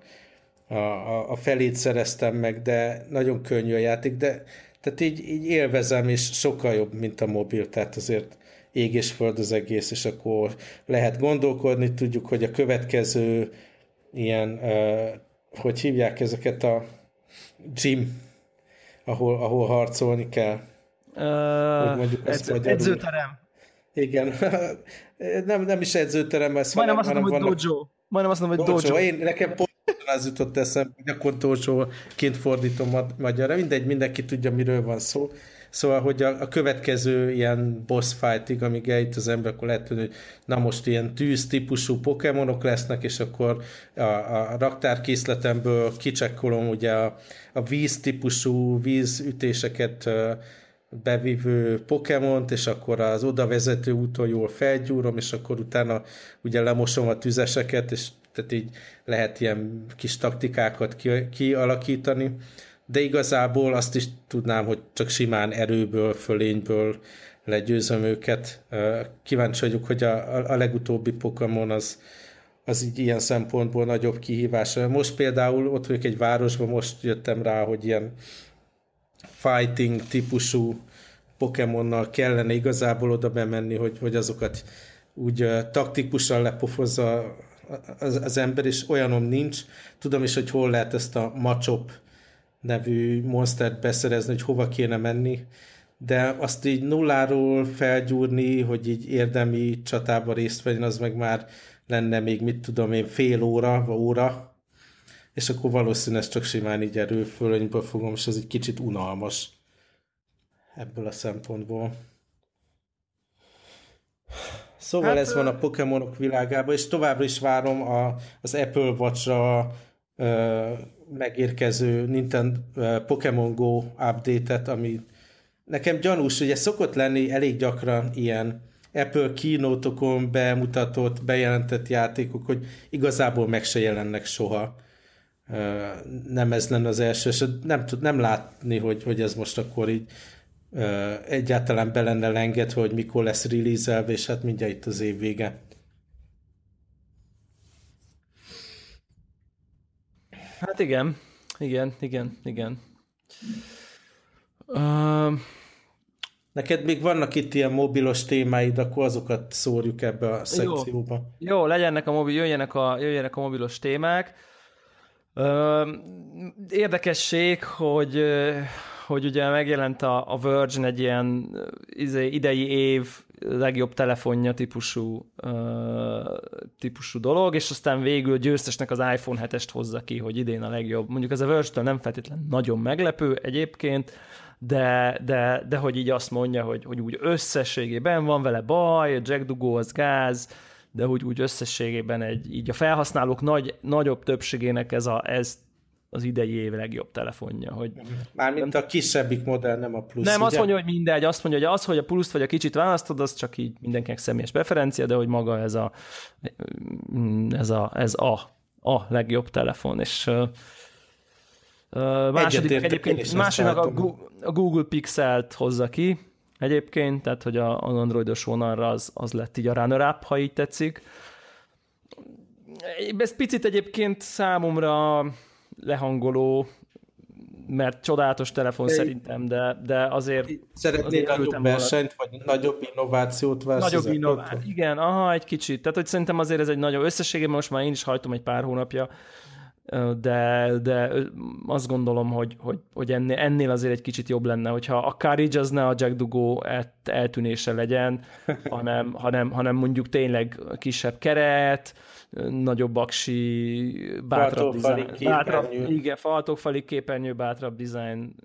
a, a felét szereztem meg, de nagyon könnyű a játék, de tehát így, így élvezem, és sokkal jobb, mint a mobil, tehát azért ég és föld az egész, és akkor lehet gondolkodni, tudjuk, hogy a következő ilyen, uh, hogy hívják ezeket a gym, ahol, ahol harcolni kell. Uh, hogy mondjuk edz, edzőterem. Igen, nem, nem is edzőterem, ez Majdnem azt mondom, hogy dojo. Majdnem azt mondom, hogy dojo. dojo. Én, nekem pont az jutott eszem, hogy akkor dojo-ként fordítom magyarra. Mindegy, mindenki tudja, miről van szó. Szóval, hogy a, a következő ilyen boss fightig, amíg eljut az ember, akkor lehet, hogy na most ilyen tűz típusú pokémonok lesznek, és akkor a, a raktárkészletemből kicsekkolom ugye a, a víz típusú vízütéseket bevívő Pokémont, és akkor az oda vezető úton jól felgyúrom, és akkor utána ugye lemosom a tüzeseket, és tehát így lehet ilyen kis taktikákat ki, kialakítani, de igazából azt is tudnám, hogy csak simán erőből, fölényből legyőzöm őket. Kíváncsi vagyok, hogy a, a legutóbbi Pokémon az, az így ilyen szempontból nagyobb kihívás. Most például ott vagyok egy városban, most jöttem rá, hogy ilyen fighting típusú Pokémonnal kellene igazából oda bemenni, hogy, hogy azokat úgy uh, taktikusan lepofozza az, az ember, és olyanom nincs. Tudom is, hogy hol lehet ezt a macsop nevű monstert beszerezni, hogy hova kéne menni, de azt így nulláról felgyúrni, hogy így érdemi csatába részt venni, az meg már lenne még, mit tudom én, fél óra, vagy óra, és akkor valószínűleg ezt csak simán így erőfölönyből fogom, és ez egy kicsit unalmas ebből a szempontból. Szóval hát, ez van a Pokémonok világában, és továbbra is várom a, az Apple Watch-ra ö, megérkező Nintendo ö, Pokémon Go update-et, ami nekem gyanús, ugye szokott lenni elég gyakran ilyen Apple kínótokon bemutatott, bejelentett játékok, hogy igazából meg se jelennek soha. Nem ez lenne az első, és nem, tud, nem látni, hogy, hogy ez most akkor így egyáltalán be lenne lengetve, hogy mikor lesz release és hát mindjárt itt az év vége. Hát igen, igen, igen, igen. Uh, Neked még vannak itt ilyen mobilos témáid, akkor azokat szórjuk ebbe a szekcióba. Jó, jó legyenek a mobil, jöjjenek a, jöjjenek a mobilos témák. Érdekesség, hogy hogy ugye megjelent a, a Virgin egy ilyen izé, idei év legjobb telefonja típusú, uh, típusú dolog, és aztán végül győztesnek az iPhone 7-est hozza ki, hogy idén a legjobb. Mondjuk ez a Verge-től nem feltétlenül nagyon meglepő egyébként, de, de, de hogy így azt mondja, hogy, hogy úgy összességében van vele baj, a Jack Dugó az gáz, de hogy úgy összességében egy, így a felhasználók nagy, nagyobb többségének ez, a, ez az idei év legjobb telefonja. Hogy Mármint nem, a kisebbik modell, nem a plusz. Nem, ugye? azt mondja, hogy mindegy, azt mondja, hogy az, hogy a pluszt vagy a kicsit választod, az csak így mindenkinek személyes preferencia, de hogy maga ez a, ez a, ez a, a legjobb telefon, és uh, második, egyébként második a, a Google Pixel-t hozza ki, egyébként, tehát hogy a, az androidos vonalra az, az lett így a runner-up, ha így tetszik. Ez picit egyébként számomra lehangoló, mert csodálatos telefon Egy, szerintem, de, de azért... Szeretnél nagyobb versenyt, vagy nagyobb innovációt vársz? Nagyobb innovációt, igen, aha, egy kicsit. Tehát, hogy szerintem azért ez egy nagyobb összességében, most már én is hajtom egy pár hónapja, de, de azt gondolom, hogy, hogy, hogy ennél, ennél azért egy kicsit jobb lenne, hogyha a Courage az ne a Jack Dugó eltűnése legyen, hanem, hanem, hanem mondjuk tényleg kisebb keret, nagyobb aksi, bátrabb dizájn. Bátrabb, igen, faltófali képernyő, bátrabb dizájn,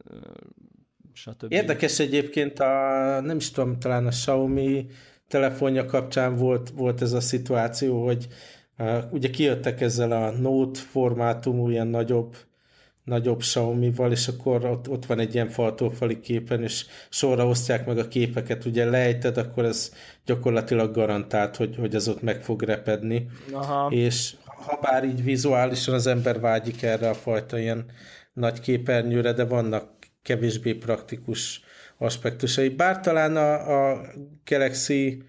stb. Érdekes egyébként, a, nem is tudom, talán a Xiaomi telefonja kapcsán volt, volt ez a szituáció, hogy ugye kijöttek ezzel a Note formátumú, ilyen nagyobb nagyobb Xiaomi-val, és akkor ott, ott van egy ilyen faltófali képen, és sorra osztják meg a képeket, ugye lejted, akkor ez gyakorlatilag garantált, hogy, hogy ez ott meg fog repedni. Aha. És ha bár így vizuálisan az ember vágyik erre a fajta ilyen nagy képernyőre, de vannak kevésbé praktikus aspektusai. Bár talán a, a Galaxy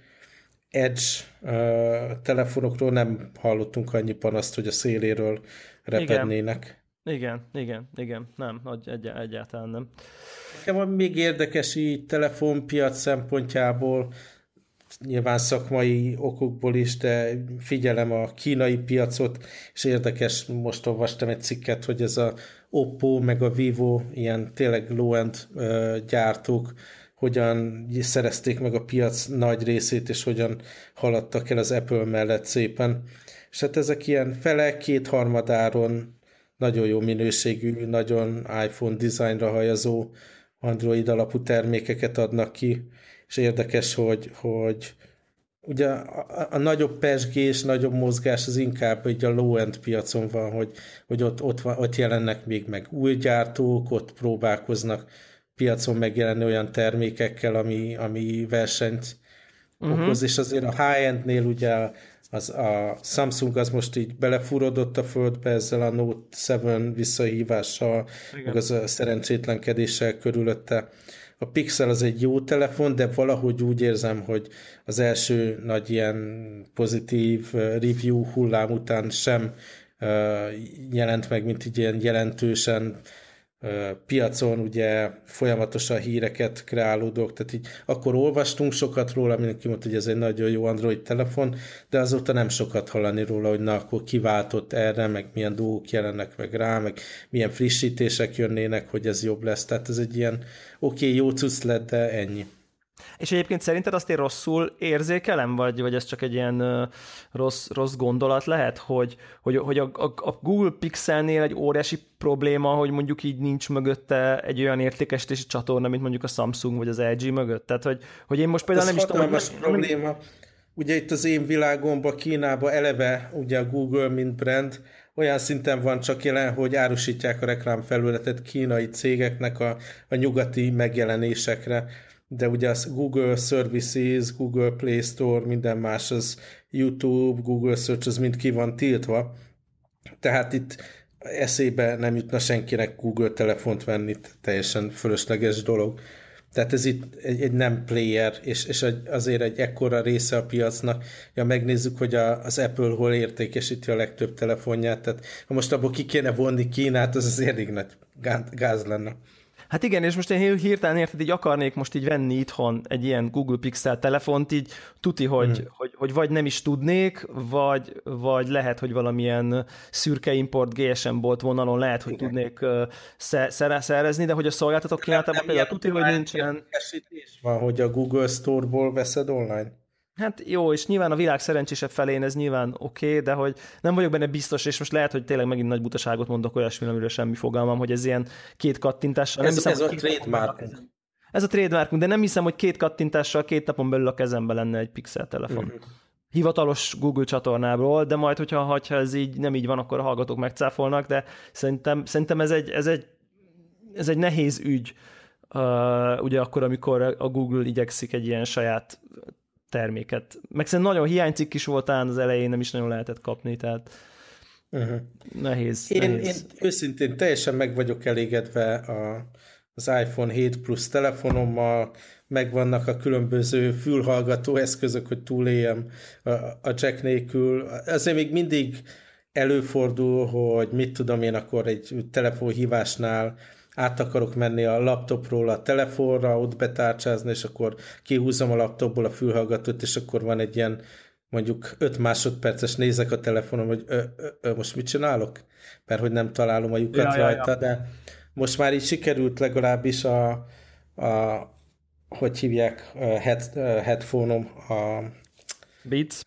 Edge uh, telefonokról nem hallottunk annyi panaszt, hogy a széléről repednének. Igen. Igen, igen, igen, nem, egy, egyáltalán nem. Nekem még érdekes így telefonpiac szempontjából, nyilván szakmai okokból is, de figyelem a kínai piacot, és érdekes, most olvastam egy cikket, hogy ez a Oppo meg a Vivo, ilyen tényleg low-end gyártók, hogyan szerezték meg a piac nagy részét, és hogyan haladtak el az Apple mellett szépen. És hát ezek ilyen fele kétharmadáron nagyon jó minőségű, nagyon iPhone dizájnra hajazó Android alapú termékeket adnak ki, és érdekes, hogy, hogy ugye a, a nagyobb pesgés, nagyobb mozgás az inkább így a low-end piacon van, hogy, hogy ott, ott, van, ott jelennek még meg új gyártók, ott próbálkoznak piacon megjelenni olyan termékekkel, ami, ami versenyt uh-huh. okoz, és azért a high-endnél ugye az a Samsung az most így belefúrodott a földbe ezzel a Note 7 visszahívással, Igen. meg az a szerencsétlenkedéssel körülötte. A Pixel az egy jó telefon, de valahogy úgy érzem, hogy az első nagy ilyen pozitív review hullám után sem jelent meg, mint így ilyen jelentősen piacon ugye folyamatosan híreket kreálódok, tehát így akkor olvastunk sokat róla, mindenki mondta, hogy ez egy nagyon jó Android telefon, de azóta nem sokat hallani róla, hogy na akkor kiváltott erre, meg milyen dolgok jelennek meg rá, meg milyen frissítések jönnének, hogy ez jobb lesz, tehát ez egy ilyen oké, okay, jó cucc lett, de ennyi. És egyébként szerinted azt én rosszul érzékelem, vagy, vagy ez csak egy ilyen rossz, rossz gondolat lehet, hogy, hogy, hogy a, a, a Google Pixelnél egy óriási probléma, hogy mondjuk így nincs mögötte egy olyan értékesítési csatorna, mint mondjuk a Samsung vagy az LG mögött. Tehát, hogy, hogy én most például ez nem is tudom... Ez probléma. Ugye itt az én világomban, Kínában eleve ugye a Google, mint brand, olyan szinten van csak jelen, hogy árusítják a reklámfelületet kínai cégeknek a, a nyugati megjelenésekre de ugye az Google Services, Google Play Store, minden más, az YouTube, Google Search, az mind ki van tiltva. Tehát itt eszébe nem jutna senkinek Google telefont venni, teljesen fölösleges dolog. Tehát ez itt egy, egy nem player, és, és azért egy ekkora része a piacnak. Ja, megnézzük, hogy a, az Apple hol értékesíti a legtöbb telefonját, tehát ha most abból ki kéne vonni Kínát, az az elég nagy gáz lenne. Hát igen, és most én hirtelen érted, így akarnék most így venni itthon egy ilyen Google Pixel telefont, így tuti, hogy, hmm. hogy, hogy vagy nem is tudnék, vagy, vagy lehet, hogy valamilyen szürke import GSM bolt vonalon lehet, hogy igen. tudnék uh, szerezni, de hogy a szolgáltatók kínálatában például tuti, hogy nincsen... Van, hogy a Google Store-ból veszed online? Hát jó, és nyilván a világ szerencsésebb felén ez nyilván oké, okay, de hogy nem vagyok benne biztos, és most lehet, hogy tényleg megint nagy butaságot mondok olyasmi, amiről semmi fogalmam, hogy ez ilyen két kattintással. Ez, nem hiszem, ez a trademark. Ez a trademark, de nem hiszem, hogy két kattintással két napon belül a kezembe lenne egy pixel telefon. Uh-huh. Hivatalos Google csatornából, de majd, hogyha ha ez így nem így van, akkor a hallgatók megcáfolnak, de szerintem, szerintem ez, egy, ez, egy, ez egy nehéz ügy, uh, ugye akkor, amikor a Google igyekszik egy ilyen saját terméket. Meg szerintem nagyon hiánycikk is voltán az elején, nem is nagyon lehetett kapni, tehát uh-huh. nehéz. Én, nehéz. én őszintén teljesen meg vagyok elégedve a, az iPhone 7 Plus telefonommal, megvannak a különböző fülhallgató eszközök, hogy túléljem a, a jack nélkül. Azért még mindig előfordul, hogy mit tudom én akkor egy telefonhívásnál át akarok menni a laptopról a telefonra, ott betárcsázni, és akkor kihúzom a laptopból a fülhallgatót, és akkor van egy ilyen mondjuk 5 másodperces nézek a telefonom, hogy ö, ö, ö, most mit csinálok? Mert hogy nem találom a lyukat ja, rajta, ja, ja. de most már így sikerült legalábbis a, a hogy hívják, a head, headphone-om, a Beats.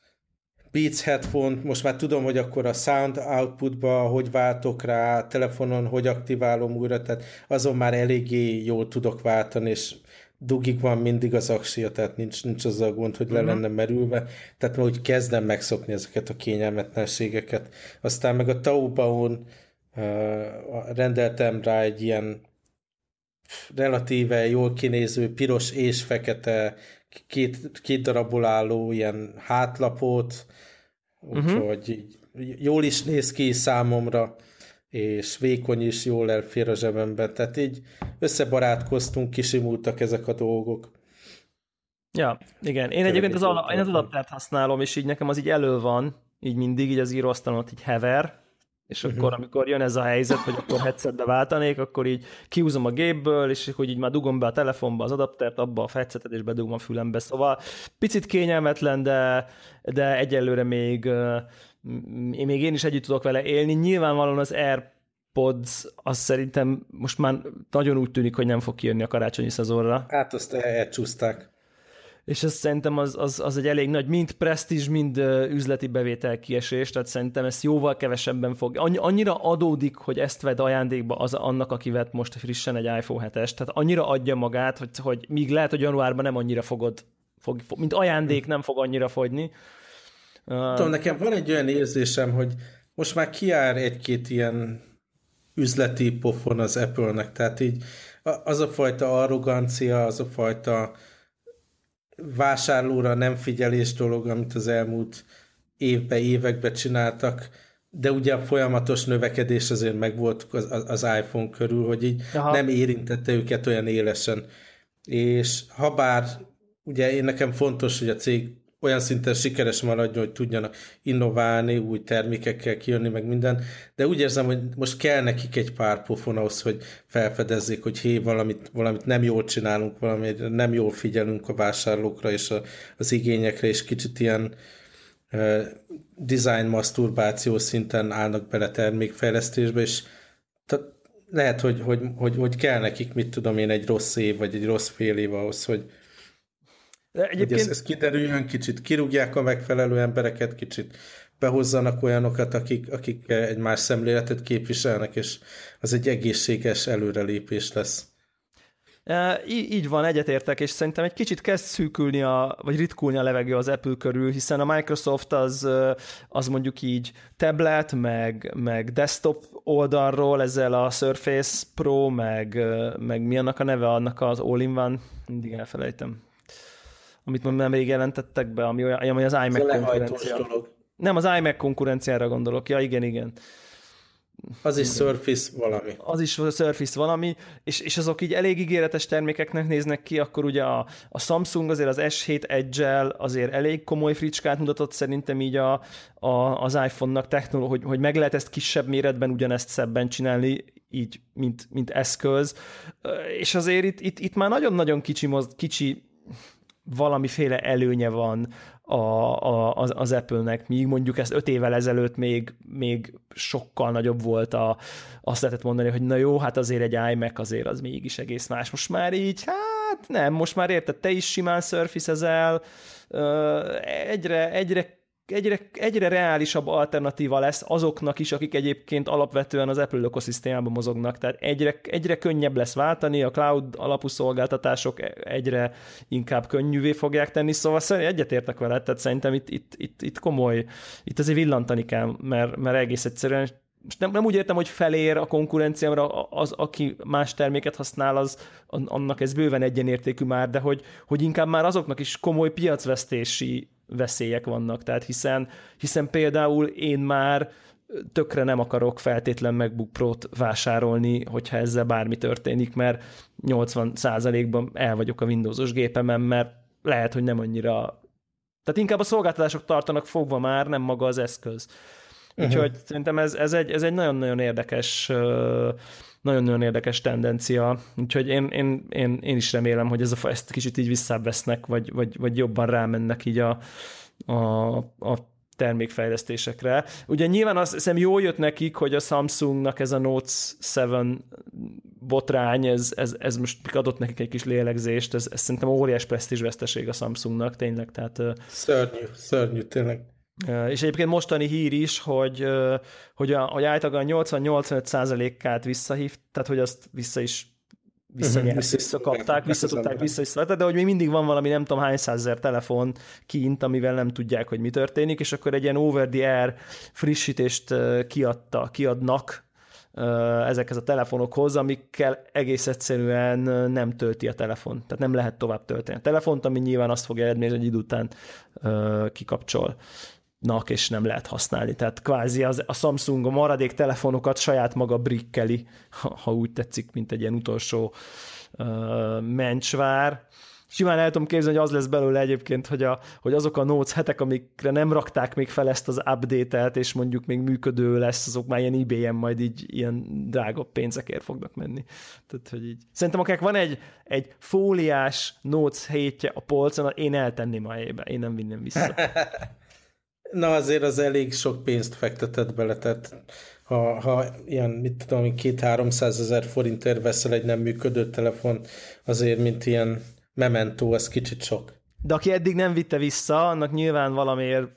Beats headphone most már tudom, hogy akkor a sound outputba hogy váltok rá, telefonon hogy aktiválom újra, tehát azon már eléggé jól tudok váltani, és dugig van mindig az aksia, tehát nincs, nincs az a gond, hogy le uh-huh. lenne merülve, tehát úgy kezdem megszokni ezeket a kényelmetlenségeket. Aztán meg a Taobao-n uh, rendeltem rá egy ilyen relatíve jól kinéző piros és fekete két, két darabból álló ilyen hátlapot, úgyhogy uh-huh. jól is néz ki számomra, és vékony is jól elfér a zsebemben, tehát így összebarátkoztunk, kisimultak ezek a dolgok. Ja, igen. Én egyébként az, ala, én az adaptert használom, és így nekem az így elő van, így mindig, így az íróasztalon így hever, és uh-huh. akkor, amikor jön ez a helyzet, hogy akkor headsetbe váltanék, akkor így kiúzom a gépből, és hogy így már dugom be a telefonba az adaptert, abba a headsetet, és bedugom a fülembe. Szóval picit kényelmetlen, de, de egyelőre még, én még én is együtt tudok vele élni. Nyilvánvalóan az AirPods, az szerintem most már nagyon úgy tűnik, hogy nem fog kijönni a karácsonyi szezonra. Hát azt elcsúszták és ez szerintem az, az, az egy elég nagy, mind presztízs, mind üzleti bevétel kiesés, tehát szerintem ezt jóval kevesebben fog. Annyira adódik, hogy ezt vedd ajándékba az annak, aki vett most frissen egy iPhone 7-es, tehát annyira adja magát, hogy, hogy míg lehet, hogy januárban nem annyira fogod, fog, mint ajándék nem fog annyira fogyni. Tudom, nekem van egy olyan érzésem, hogy most már kiár egy-két ilyen üzleti pofon az Apple-nek, tehát így az a fajta arrogancia, az a fajta vásárlóra nem figyelés dolog, amit az elmúlt évben, években csináltak, de ugye a folyamatos növekedés azért megvolt az, az iPhone körül, hogy így Aha. nem érintette őket olyan élesen. És ha bár ugye én nekem fontos, hogy a cég olyan szinten sikeres maradjon, hogy tudjanak innoválni, új termékekkel kijönni, meg minden, de úgy érzem, hogy most kell nekik egy pár pofon ahhoz, hogy felfedezzék, hogy hé, valamit, valamit nem jól csinálunk, valamit nem jól figyelünk a vásárlókra és a, az igényekre, és kicsit ilyen uh, design masturbáció szinten állnak bele termékfejlesztésbe, és lehet, hogy, hogy, hogy, hogy kell nekik, mit tudom én, egy rossz év, vagy egy rossz fél év ahhoz, hogy, de egyébként... hogy ez, ez kiderüljön, kicsit kirúgják a megfelelő embereket, kicsit behozzanak olyanokat, akik, akik egy más szemléletet képviselnek, és az egy egészséges előrelépés lesz. Így, így van, egyetértek, és szerintem egy kicsit kezd szűkülni, a, vagy ritkulni a levegő az Apple körül, hiszen a Microsoft az, az mondjuk így tablet, meg, meg desktop oldalról ezzel a Surface Pro, meg, meg mi annak a neve, annak az All-in-One, mindig elfelejtem, amit nem nemrég jelentettek be, ami, olyan, ami az iMac konkurencia. Nem, az iMac konkurenciára gondolok, ja igen, igen. Az is Surface valami. Az is Surface valami, és, és azok így elég ígéretes termékeknek néznek ki, akkor ugye a, a Samsung azért az S7 edge azért elég komoly fricskát mutatott szerintem így a, a, az iPhone-nak technológia, hogy, hogy meg lehet ezt kisebb méretben ugyanezt szebben csinálni, így, mint, mint eszköz. És azért itt, itt, itt már nagyon-nagyon kicsi, kicsi valamiféle előnye van a, a, az, az Apple-nek, míg mondjuk ezt öt évvel ezelőtt még, még sokkal nagyobb volt a, azt lehetett mondani, hogy na jó, hát azért egy iMac azért az mégis egész más. Most már így, hát nem, most már érted, te is simán surface egyre, egyre egyre, egyre reálisabb alternatíva lesz azoknak is, akik egyébként alapvetően az Apple ökoszisztémában mozognak. Tehát egyre, egyre könnyebb lesz váltani, a cloud alapú szolgáltatások egyre inkább könnyűvé fogják tenni, szóval egyetértek vele, tehát szerintem itt, itt, itt, itt komoly, itt azért villantani kell, mert, mert egész egyszerűen most nem, nem úgy értem, hogy felér a konkurenciámra az, aki más terméket használ, az, annak ez bőven egyenértékű már, de hogy, hogy inkább már azoknak is komoly piacvesztési veszélyek vannak, tehát hiszen, hiszen például én már tökre nem akarok feltétlen MacBook Pro-t vásárolni, hogyha ezzel bármi történik, mert 80%-ban el vagyok a Windowsos gépemen, mert lehet, hogy nem annyira... Tehát inkább a szolgáltatások tartanak fogva már, nem maga az eszköz. Úgyhogy uh-huh. szerintem ez, ez, egy, ez egy nagyon-nagyon érdekes nagyon-nagyon érdekes tendencia, úgyhogy én, én, én, én is remélem, hogy ez a, ezt kicsit így visszavesznek, vagy, vagy, vagy jobban rámennek így a, a, a termékfejlesztésekre. Ugye nyilván azt hiszem jól jött nekik, hogy a Samsungnak ez a Note 7 botrány, ez, ez, ez most adott nekik egy kis lélegzést, ez, ez szerintem óriás presztízs veszteség a Samsungnak, tényleg. Tehát, szörnyű, szörnyű, tényleg. És egyébként mostani hír is, hogy, hogy, a, hogy általában 80-85%-át visszahív, tehát hogy azt vissza is visszanyert, uh-huh, visszakapták, visszatudták, vissza is de hogy még mindig van valami nem tudom hány százezer telefon kint, amivel nem tudják, hogy mi történik, és akkor egy ilyen over the air frissítést kiadta, kiadnak ezekhez a telefonokhoz, amikkel egész egyszerűen nem tölti a telefon. Tehát nem lehet tovább tölteni a telefont, ami nyilván azt fogja eredményezni, hogy idő után kikapcsol nak és nem lehet használni. Tehát kvázi az, a Samsung a maradék telefonokat saját maga brikkeli, ha, ha úgy tetszik, mint egy ilyen utolsó uh, mencsvár. Simán el tudom képzelni, hogy az lesz belőle egyébként, hogy, a, hogy azok a Notes hetek, amikre nem rakták még fel ezt az update-et, és mondjuk még működő lesz, azok már ilyen ebay majd így ilyen drága pénzekért fognak menni. Tehát, hogy így. Szerintem akár van egy, egy fóliás Notes hétje a polcon, én eltenném a ébe, én nem vinném vissza. Na azért az elég sok pénzt fektetett bele, tehát ha, ha ilyen, mit tudom, két-háromszáz ezer forintért veszel egy nem működő telefon, azért, mint ilyen memento, az kicsit sok. De aki eddig nem vitte vissza, annak nyilván valamiért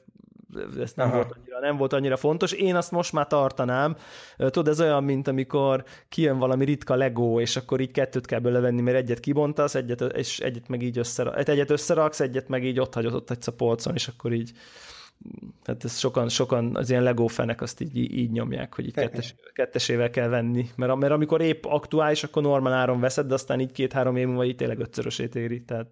ez nem volt, annyira, nem volt annyira fontos. Én azt most már tartanám. Tudod, ez olyan, mint amikor kijön valami ritka Lego, és akkor így kettőt kell belevenni, mert egyet kibontasz, egyet, és egyet meg így összeraksz, egyet összeraksz, egyet meg így ott hagyod ott a polcon, és akkor így tehát ez sokan, sokan az ilyen Lego fenek azt így, így nyomják, hogy így kettes, kettesével kell venni, mert, mert amikor épp aktuális, akkor normál áron veszed, de aztán így két-három év múlva így tényleg ötszörösét éri, tehát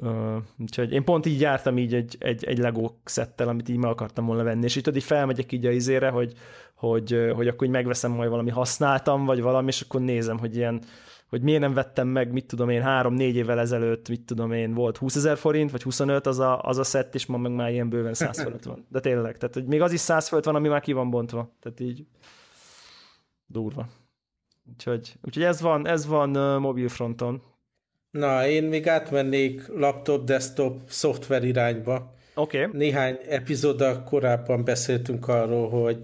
Uh, úgyhogy én pont így jártam így egy, egy, egy Lego szettel, amit így meg akartam volna venni, és itt így felmegyek így a izére, hogy, hogy, hogy akkor így megveszem majd valami használtam, vagy valami, és akkor nézem, hogy ilyen hogy miért nem vettem meg, mit tudom én, három-négy évvel ezelőtt, mit tudom én, volt 20 ezer forint, vagy 25 az a, az a szett, és ma meg már ilyen bőven 100 fölött van. De tényleg, tehát hogy még az is 100 fölött van, ami már ki van bontva. Tehát így durva. Úgyhogy, úgyhogy ez van, ez van uh, mobil fronton. Na, én még átmennék laptop, desktop, szoftver irányba. Oké. Okay. Néhány epizóddal korábban beszéltünk arról, hogy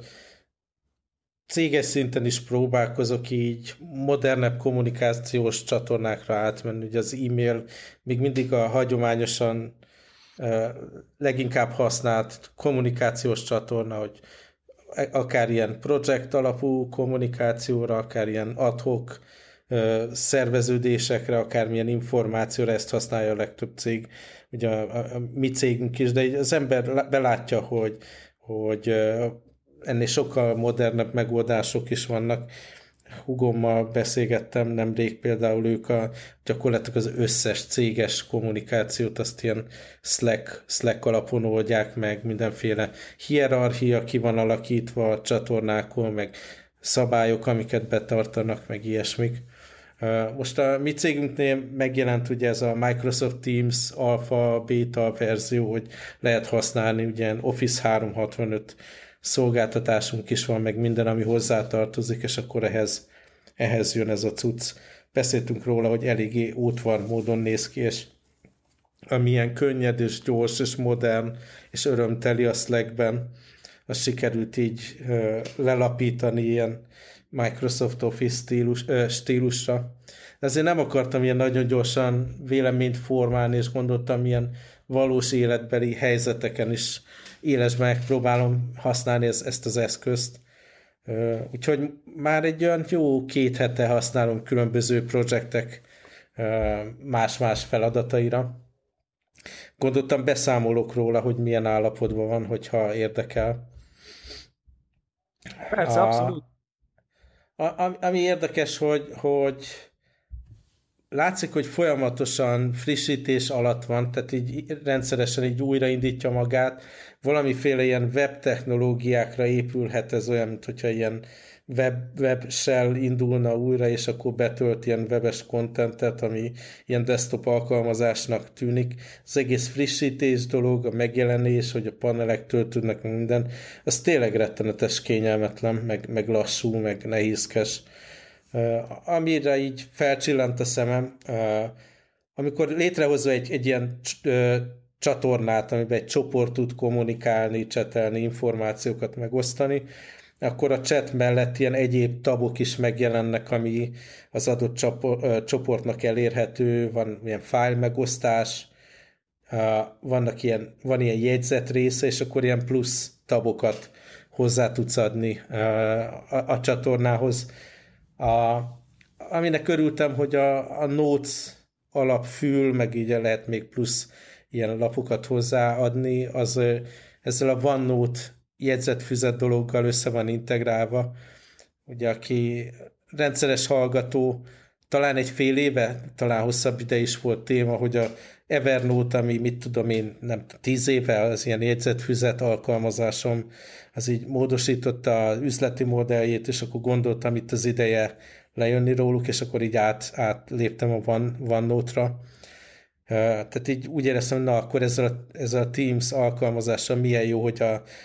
céges szinten is próbálkozok így modernebb kommunikációs csatornákra átmenni. Ugye az e-mail még mindig a hagyományosan leginkább használt kommunikációs csatorna, hogy akár ilyen projekt alapú kommunikációra, akár ilyen adhok szerveződésekre, akármilyen információra ezt használja a legtöbb cég, ugye a, a, a mi cégünk is, de az ember belátja, hogy, hogy ennél sokkal modernebb megoldások is vannak. Hugommal beszélgettem nemrég, például ők a, gyakorlatilag az összes céges kommunikációt azt ilyen Slack, Slack alapon oldják meg, mindenféle hierarchia ki van alakítva a csatornákon, meg szabályok, amiket betartanak, meg ilyesmik. Most a mi cégünknél megjelent ugye ez a Microsoft Teams alpha, beta verzió, hogy lehet használni ugye Office 365 szolgáltatásunk is van, meg minden, ami hozzátartozik, és akkor ehhez, ehhez jön ez a cucc. Beszéltünk róla, hogy eléggé útvar módon néz ki, és amilyen könnyed és gyors és modern és örömteli a Slackben, az sikerült így uh, lelapítani ilyen Microsoft Office stílus, uh, stílusra. De azért nem akartam ilyen nagyon gyorsan véleményt formálni, és gondoltam ilyen valós életbeli helyzeteken is élesben megpróbálom használni ezt, ezt az eszközt. Úgyhogy már egy olyan jó két hete használom különböző projektek más-más feladataira. Gondoltam, beszámolok róla, hogy milyen állapotban van, hogyha érdekel. Persze, a, abszolút. A, ami érdekes, hogy, hogy látszik, hogy folyamatosan frissítés alatt van, tehát így rendszeresen így újraindítja magát, valamiféle ilyen web technológiákra épülhet ez olyan, mint hogyha ilyen web, web shell indulna újra, és akkor betölt ilyen webes kontentet, ami ilyen desktop alkalmazásnak tűnik. Az egész frissítés dolog, a megjelenés, hogy a panelek töltődnek minden, az tényleg rettenetes kényelmetlen, meg, meg lassú, meg nehézkes. Uh, amire így felcsillant a szemem, uh, amikor létrehozza egy, egy ilyen uh, csatornát, amiben egy csoport tud kommunikálni, csetelni, információkat megosztani, akkor a chat mellett ilyen egyéb tabok is megjelennek, ami az adott csoportnak elérhető, van ilyen file megosztás, vannak ilyen, van ilyen jegyzet része, és akkor ilyen plusz tabokat hozzá tudsz adni a, a csatornához. A, aminek örültem, hogy a, a Notes alapfül, meg így lehet még plusz ilyen lapokat hozzáadni, az ezzel a OneNote jegyzetfüzet dologgal össze van integrálva. Ugye, aki rendszeres hallgató, talán egy fél éve, talán hosszabb ide is volt téma, hogy a Evernote, ami mit tudom én, nem tíz éve az ilyen jegyzetfüzet alkalmazásom, az így módosította az üzleti modelljét, és akkor gondoltam itt az ideje lejönni róluk, és akkor így át, átléptem a OneNote-ra. Tehát így úgy éreztem, na akkor ezzel a, ezzel a Teams alkalmazással milyen jó, hogy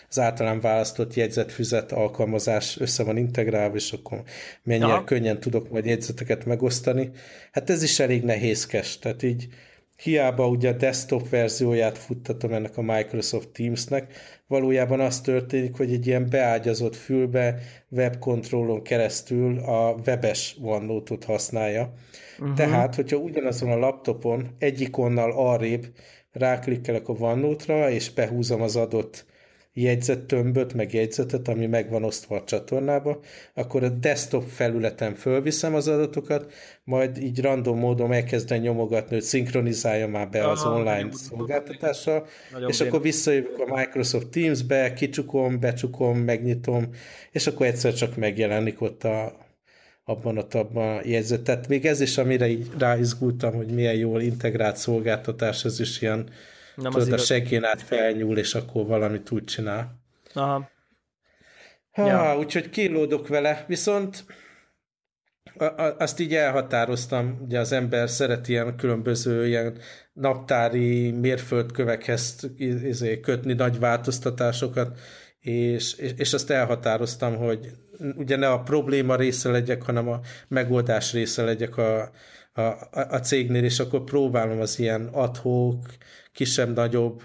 az általán választott jegyzetfüzet alkalmazás össze van integrálva, és akkor mennyire Aha. könnyen tudok majd jegyzeteket megosztani. Hát ez is elég nehézkes, tehát így hiába ugye a desktop verzióját futtatom ennek a Microsoft Teamsnek, valójában az történik, hogy egy ilyen beágyazott fülbe webkontrollon keresztül a webes OneNote-ot használja. Uh-huh. Tehát, hogyha ugyanazon a laptopon egy ikonnal arrébb ráklikkelek a OneNote-ra, és behúzom az adott jegyzettömböt, meg jegyzetet, ami meg van osztva a csatornába, akkor a desktop felületen fölviszem az adatokat, majd így random módon elkezdem nyomogatni, hogy szinkronizálja már be az Aha, online szolgáltatással, és akkor visszajövök a Microsoft Teams-be, kicsukom, becsukom, megnyitom, és akkor egyszer csak megjelenik ott a, abban a tabban jegyzet. Tehát még ez is, amire így ráizgultam, hogy milyen jól integrált szolgáltatás, ez is ilyen nem Tudod, a segén át felnyúl, és akkor valamit úgy csinál. Aha. Ha, ja. Úgyhogy kilódok vele, viszont azt így elhatároztam, ugye az ember szeret ilyen különböző ilyen naptári mérföldkövekhez izé, kötni nagy változtatásokat, és, és, és azt elhatároztam, hogy ugye ne a probléma része legyek, hanem a megoldás része legyek a, a, a cégnél, és akkor próbálom az ilyen adhok, kisebb-nagyobb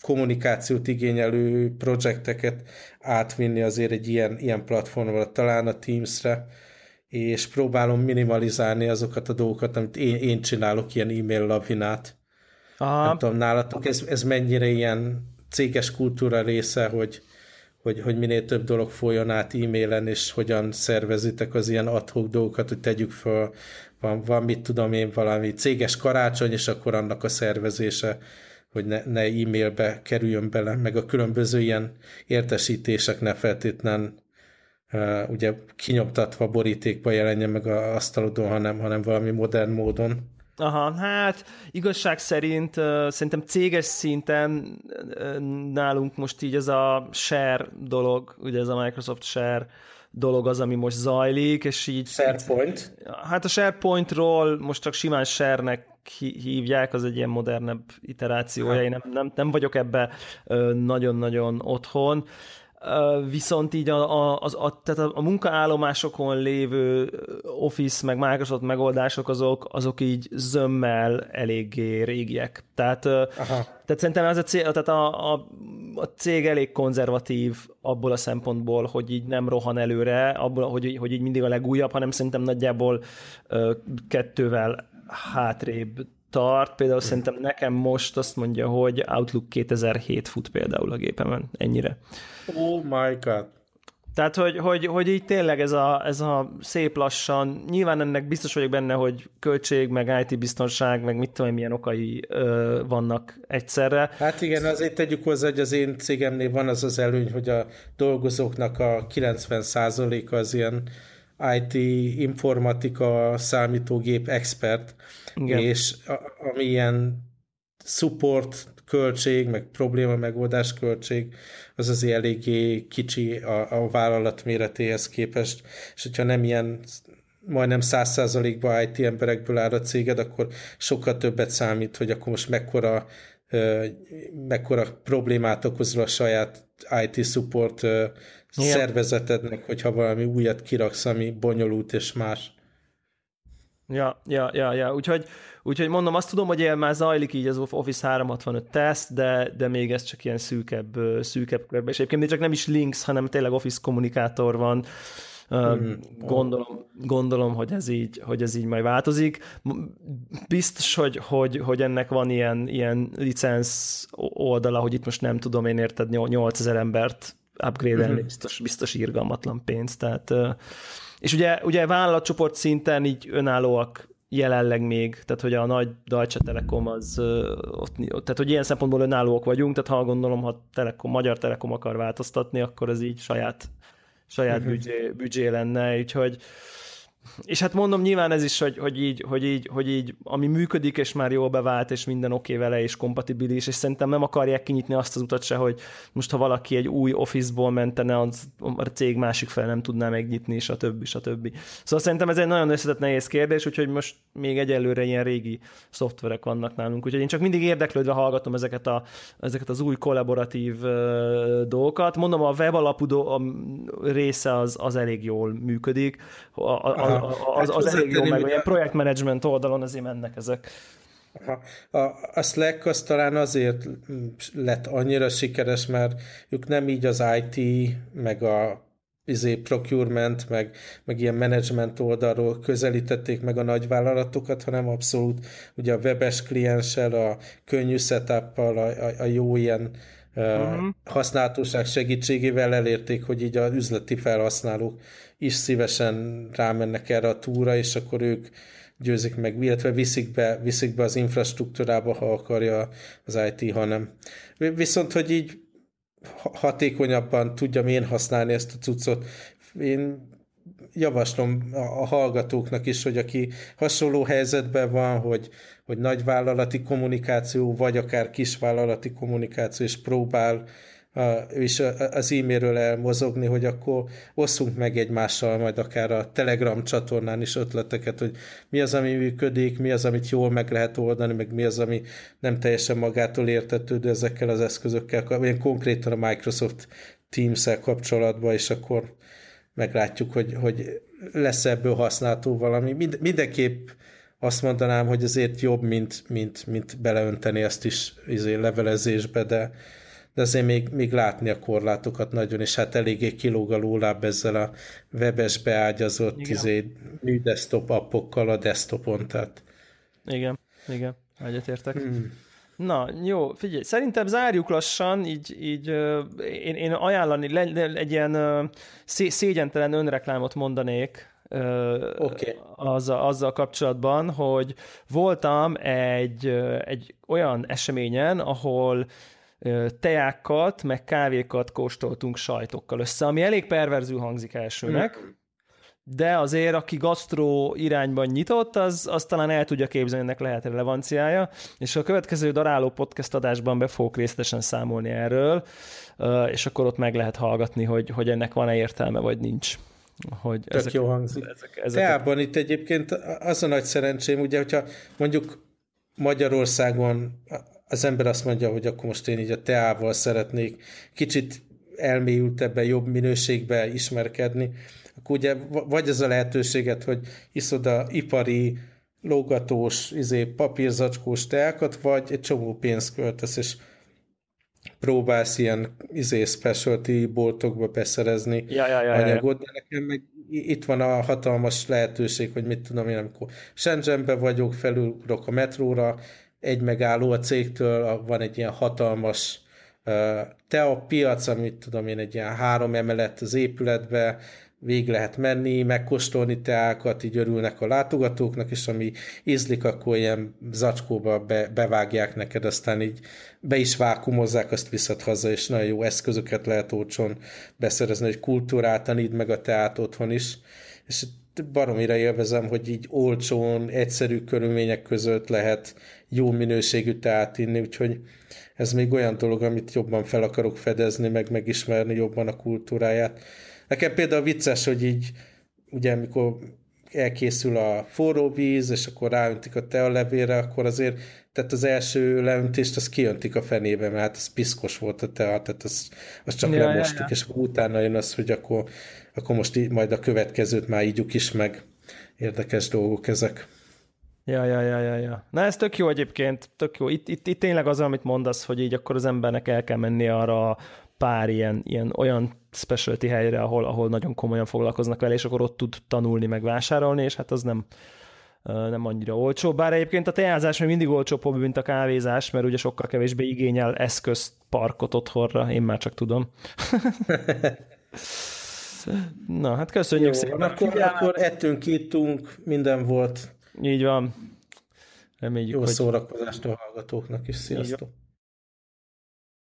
kommunikációt igényelő projekteket átvinni azért egy ilyen, ilyen platformra, talán a Teams-re, és próbálom minimalizálni azokat a dolgokat, amit én, én csinálok, ilyen e-mail lavinát. Aha. Nem tudom, nálatok ez, ez mennyire ilyen céges kultúra része, hogy, hogy, hogy minél több dolog folyjon át e-mailen, és hogyan szervezitek az ilyen adhok dolgokat, hogy tegyük fel, van, van mit tudom én, valami céges karácsony, és akkor annak a szervezése, hogy ne, ne e-mailbe kerüljön bele, meg a különböző ilyen értesítések ne feltétlen ugye kinyomtatva borítékba jelenjen meg a asztalodon, hanem, hanem valami modern módon. Aha, hát igazság szerint uh, szerintem céges szinten uh, nálunk most így ez a share dolog, ugye ez a Microsoft share dolog az, ami most zajlik, és így... SharePoint? Hát a SharePointról most csak simán share-nek hívják, az egy ilyen modernebb iterációja, én nem, nem, nem vagyok ebbe nagyon-nagyon otthon viszont így a, a, az, a, tehát a munkaállomásokon lévő Office meg Microsoft megoldások azok, azok így zömmel eléggé régiek. Tehát, Aha. tehát szerintem ez a cég, tehát a, a, a cég elég konzervatív abból a szempontból, hogy így nem rohan előre, abból, hogy, hogy így mindig a legújabb, hanem szerintem nagyjából kettővel hátrébb tart. Például szerintem nekem most azt mondja, hogy Outlook 2007 fut például a gépemen, ennyire. Oh my god. Tehát, hogy, hogy, hogy így tényleg ez a, ez a szép lassan, nyilván ennek biztos vagyok benne, hogy költség, meg IT biztonság, meg mit tudom, milyen okai ö, vannak egyszerre. Hát igen, azért tegyük hozzá, hogy az én cégemnél van az az előny, hogy a dolgozóknak a 90%-a az ilyen IT, informatika, számítógép expert, Igen. és a, ami ilyen support költség, meg probléma megoldás költség, az azért eléggé kicsi a, a vállalat méretéhez képest, és hogyha nem ilyen majdnem száz százalékban IT emberekből áll a céged, akkor sokkal többet számít, hogy akkor most mekkora, mekkora problémát okozol a saját IT support igen. szervezetednek, hogyha valami újat kiraksz, ami bonyolult és más. Ja, ja, ja, ja. Úgyhogy, úgyhogy mondom, azt tudom, hogy már zajlik így az Office 365 teszt, de, de még ez csak ilyen szűkebb, szűkebb körbe. És egyébként még csak nem is Links, hanem tényleg Office kommunikátor van. Mm. Gondolom, gondolom, hogy ez így, hogy ez így majd változik. Biztos, hogy, hogy, hogy ennek van ilyen, ilyen licensz oldala, hogy itt most nem tudom én érted 8000 embert upgrade-elni, uh-huh. biztos, biztos irgalmatlan pénz. Tehát, és ugye, ugye vállalatcsoport szinten így önállóak jelenleg még, tehát hogy a nagy Deutsche Telekom az ott, tehát hogy ilyen szempontból önállóak vagyunk, tehát ha gondolom, ha Telekom, Magyar Telekom akar változtatni, akkor ez így saját, saját uh-huh. büdzsé, büdzsé lenne, úgyhogy és hát mondom, nyilván ez is, hogy, hogy, így, hogy, így, hogy így, ami működik, és már jól bevált, és minden oké okay vele, és kompatibilis, és szerintem nem akarják kinyitni azt az utat se, hogy most ha valaki egy új office-ból mentene, az a cég másik fel nem tudná megnyitni, és a többi, és a többi. Szóval szerintem ez egy nagyon összetett nehéz kérdés, úgyhogy most még egyelőre ilyen régi szoftverek vannak nálunk, úgyhogy én csak mindig érdeklődve hallgatom ezeket, a, ezeket az új kollaboratív uh, dolgokat. Mondom, a web alapú do- a része az, az elég jól működik, a, a, az, hát az elég jó, meg ilyen projektmenedzsment oldalon azért mennek ezek. Aha. A, a Slack az talán azért lett annyira sikeres, mert ők nem így az IT, meg a izé, procurement, meg, meg ilyen management oldalról közelítették meg a nagyvállalatokat, hanem abszolút ugye a webes klienssel, a könnyű setup a, a, a jó ilyen uh-huh. használhatóság segítségével elérték, hogy így az üzleti felhasználók is szívesen rámennek erre a túra, és akkor ők győzik meg, illetve viszik be, viszik be az infrastruktúrába, ha akarja az IT, hanem. Viszont, hogy így hatékonyabban tudjam én használni ezt a cuccot, én javaslom a hallgatóknak is, hogy aki hasonló helyzetben van, hogy, hogy nagyvállalati kommunikáció, vagy akár kisvállalati kommunikáció, és próbál a, is az e-mailről elmozogni, hogy akkor osszunk meg egymással majd akár a Telegram csatornán is ötleteket, hogy mi az, ami működik, mi az, amit jól meg lehet oldani, meg mi az, ami nem teljesen magától értetődő ezekkel az eszközökkel, én konkrétan a Microsoft Teams-el kapcsolatban, és akkor meglátjuk, hogy, hogy lesz ebből használható valami. Mind, mindenképp azt mondanám, hogy azért jobb, mint, mint, mint beleönteni ezt is izé, levelezésbe, de, de azért még, még látni a korlátokat nagyon, és hát eléggé kilóg a lóláb ezzel a webes beágyazott izé, mű desktop appokkal a desktopon, tehát. Igen, igen, egyetértek. Hmm. Na, jó, figyelj, szerintem zárjuk lassan, így, így én, én ajánlani, le, egy ilyen szé, szégyentelen önreklámot mondanék, okay. azzal, azzal kapcsolatban, hogy voltam egy, egy olyan eseményen, ahol teákat, meg kávékat kóstoltunk sajtokkal össze, ami elég perverzül hangzik elsőnek, mm. De azért, aki gasztró irányban nyitott, az, az talán el tudja képzelni, ennek lehet relevanciája, és a következő daráló podcast adásban be fogok részletesen számolni erről, és akkor ott meg lehet hallgatni, hogy, hogy ennek van-e értelme, vagy nincs. Hogy Tök ezek, jó hangzik. Ezek, ezek Teában itt egyébként az a nagy szerencsém, ugye, hogyha mondjuk Magyarországon az ember azt mondja, hogy akkor most én így a teával szeretnék kicsit elmélyültebben, jobb minőségbe ismerkedni, akkor ugye vagy ez a lehetőséget, hogy iszod a ipari, lógatós, izé, papírzacskós teákat, vagy egy csomó pénzt költesz, és próbálsz ilyen izé, specialty boltokba beszerezni ja, ja, ja, anyagot, de nekem meg itt van a hatalmas lehetőség, hogy mit tudom én, amikor Shenzhenbe vagyok, felülök a metróra, egy megálló a cégtől, van egy ilyen hatalmas te a piac, amit tudom én, egy ilyen három emelet az épületbe, végig lehet menni, megkóstolni teákat, így örülnek a látogatóknak, és ami ízlik, akkor ilyen zacskóba be, bevágják neked, aztán így be is vákumozzák, azt viszed haza, és nagyon jó eszközöket lehet olcsón beszerezni, hogy kultúrát taníd meg a teát otthon is, és baromira élvezem, hogy így olcsón, egyszerű körülmények között lehet jó minőségű teát inni, úgyhogy ez még olyan dolog, amit jobban fel akarok fedezni, meg megismerni jobban a kultúráját. Nekem például vicces, hogy így, ugye amikor elkészül a forró víz, és akkor ráöntik a levére, akkor azért, tehát az első leöntést az kiöntik a fenébe, mert hát ez piszkos volt a tea, tehát az, az csak ja, lemostuk, ja, ja. és akkor utána jön az, hogy akkor, akkor most így, majd a következőt már ígyuk is meg. Érdekes dolgok ezek. Ja, ja, ja, ja, ja. Na ez tök jó egyébként, tök jó. Itt, itt, itt tényleg az, amit mondasz, hogy így akkor az embernek el kell menni arra pár ilyen, ilyen olyan specialty helyre, ahol, ahol nagyon komolyan foglalkoznak vele, és akkor ott tud tanulni, meg vásárolni, és hát az nem, nem annyira olcsó. Bár egyébként a teázás még mindig olcsóbb, mint a kávézás, mert ugye sokkal kevésbé igényel eszközt, parkot otthonra, én már csak tudom. Na, hát köszönjük Jó, szépen. Akkor, akkor ettünk, ittunk, minden volt. Így van. Reméljük, Jó hogy... szórakozást a hallgatóknak is. Sziasztok!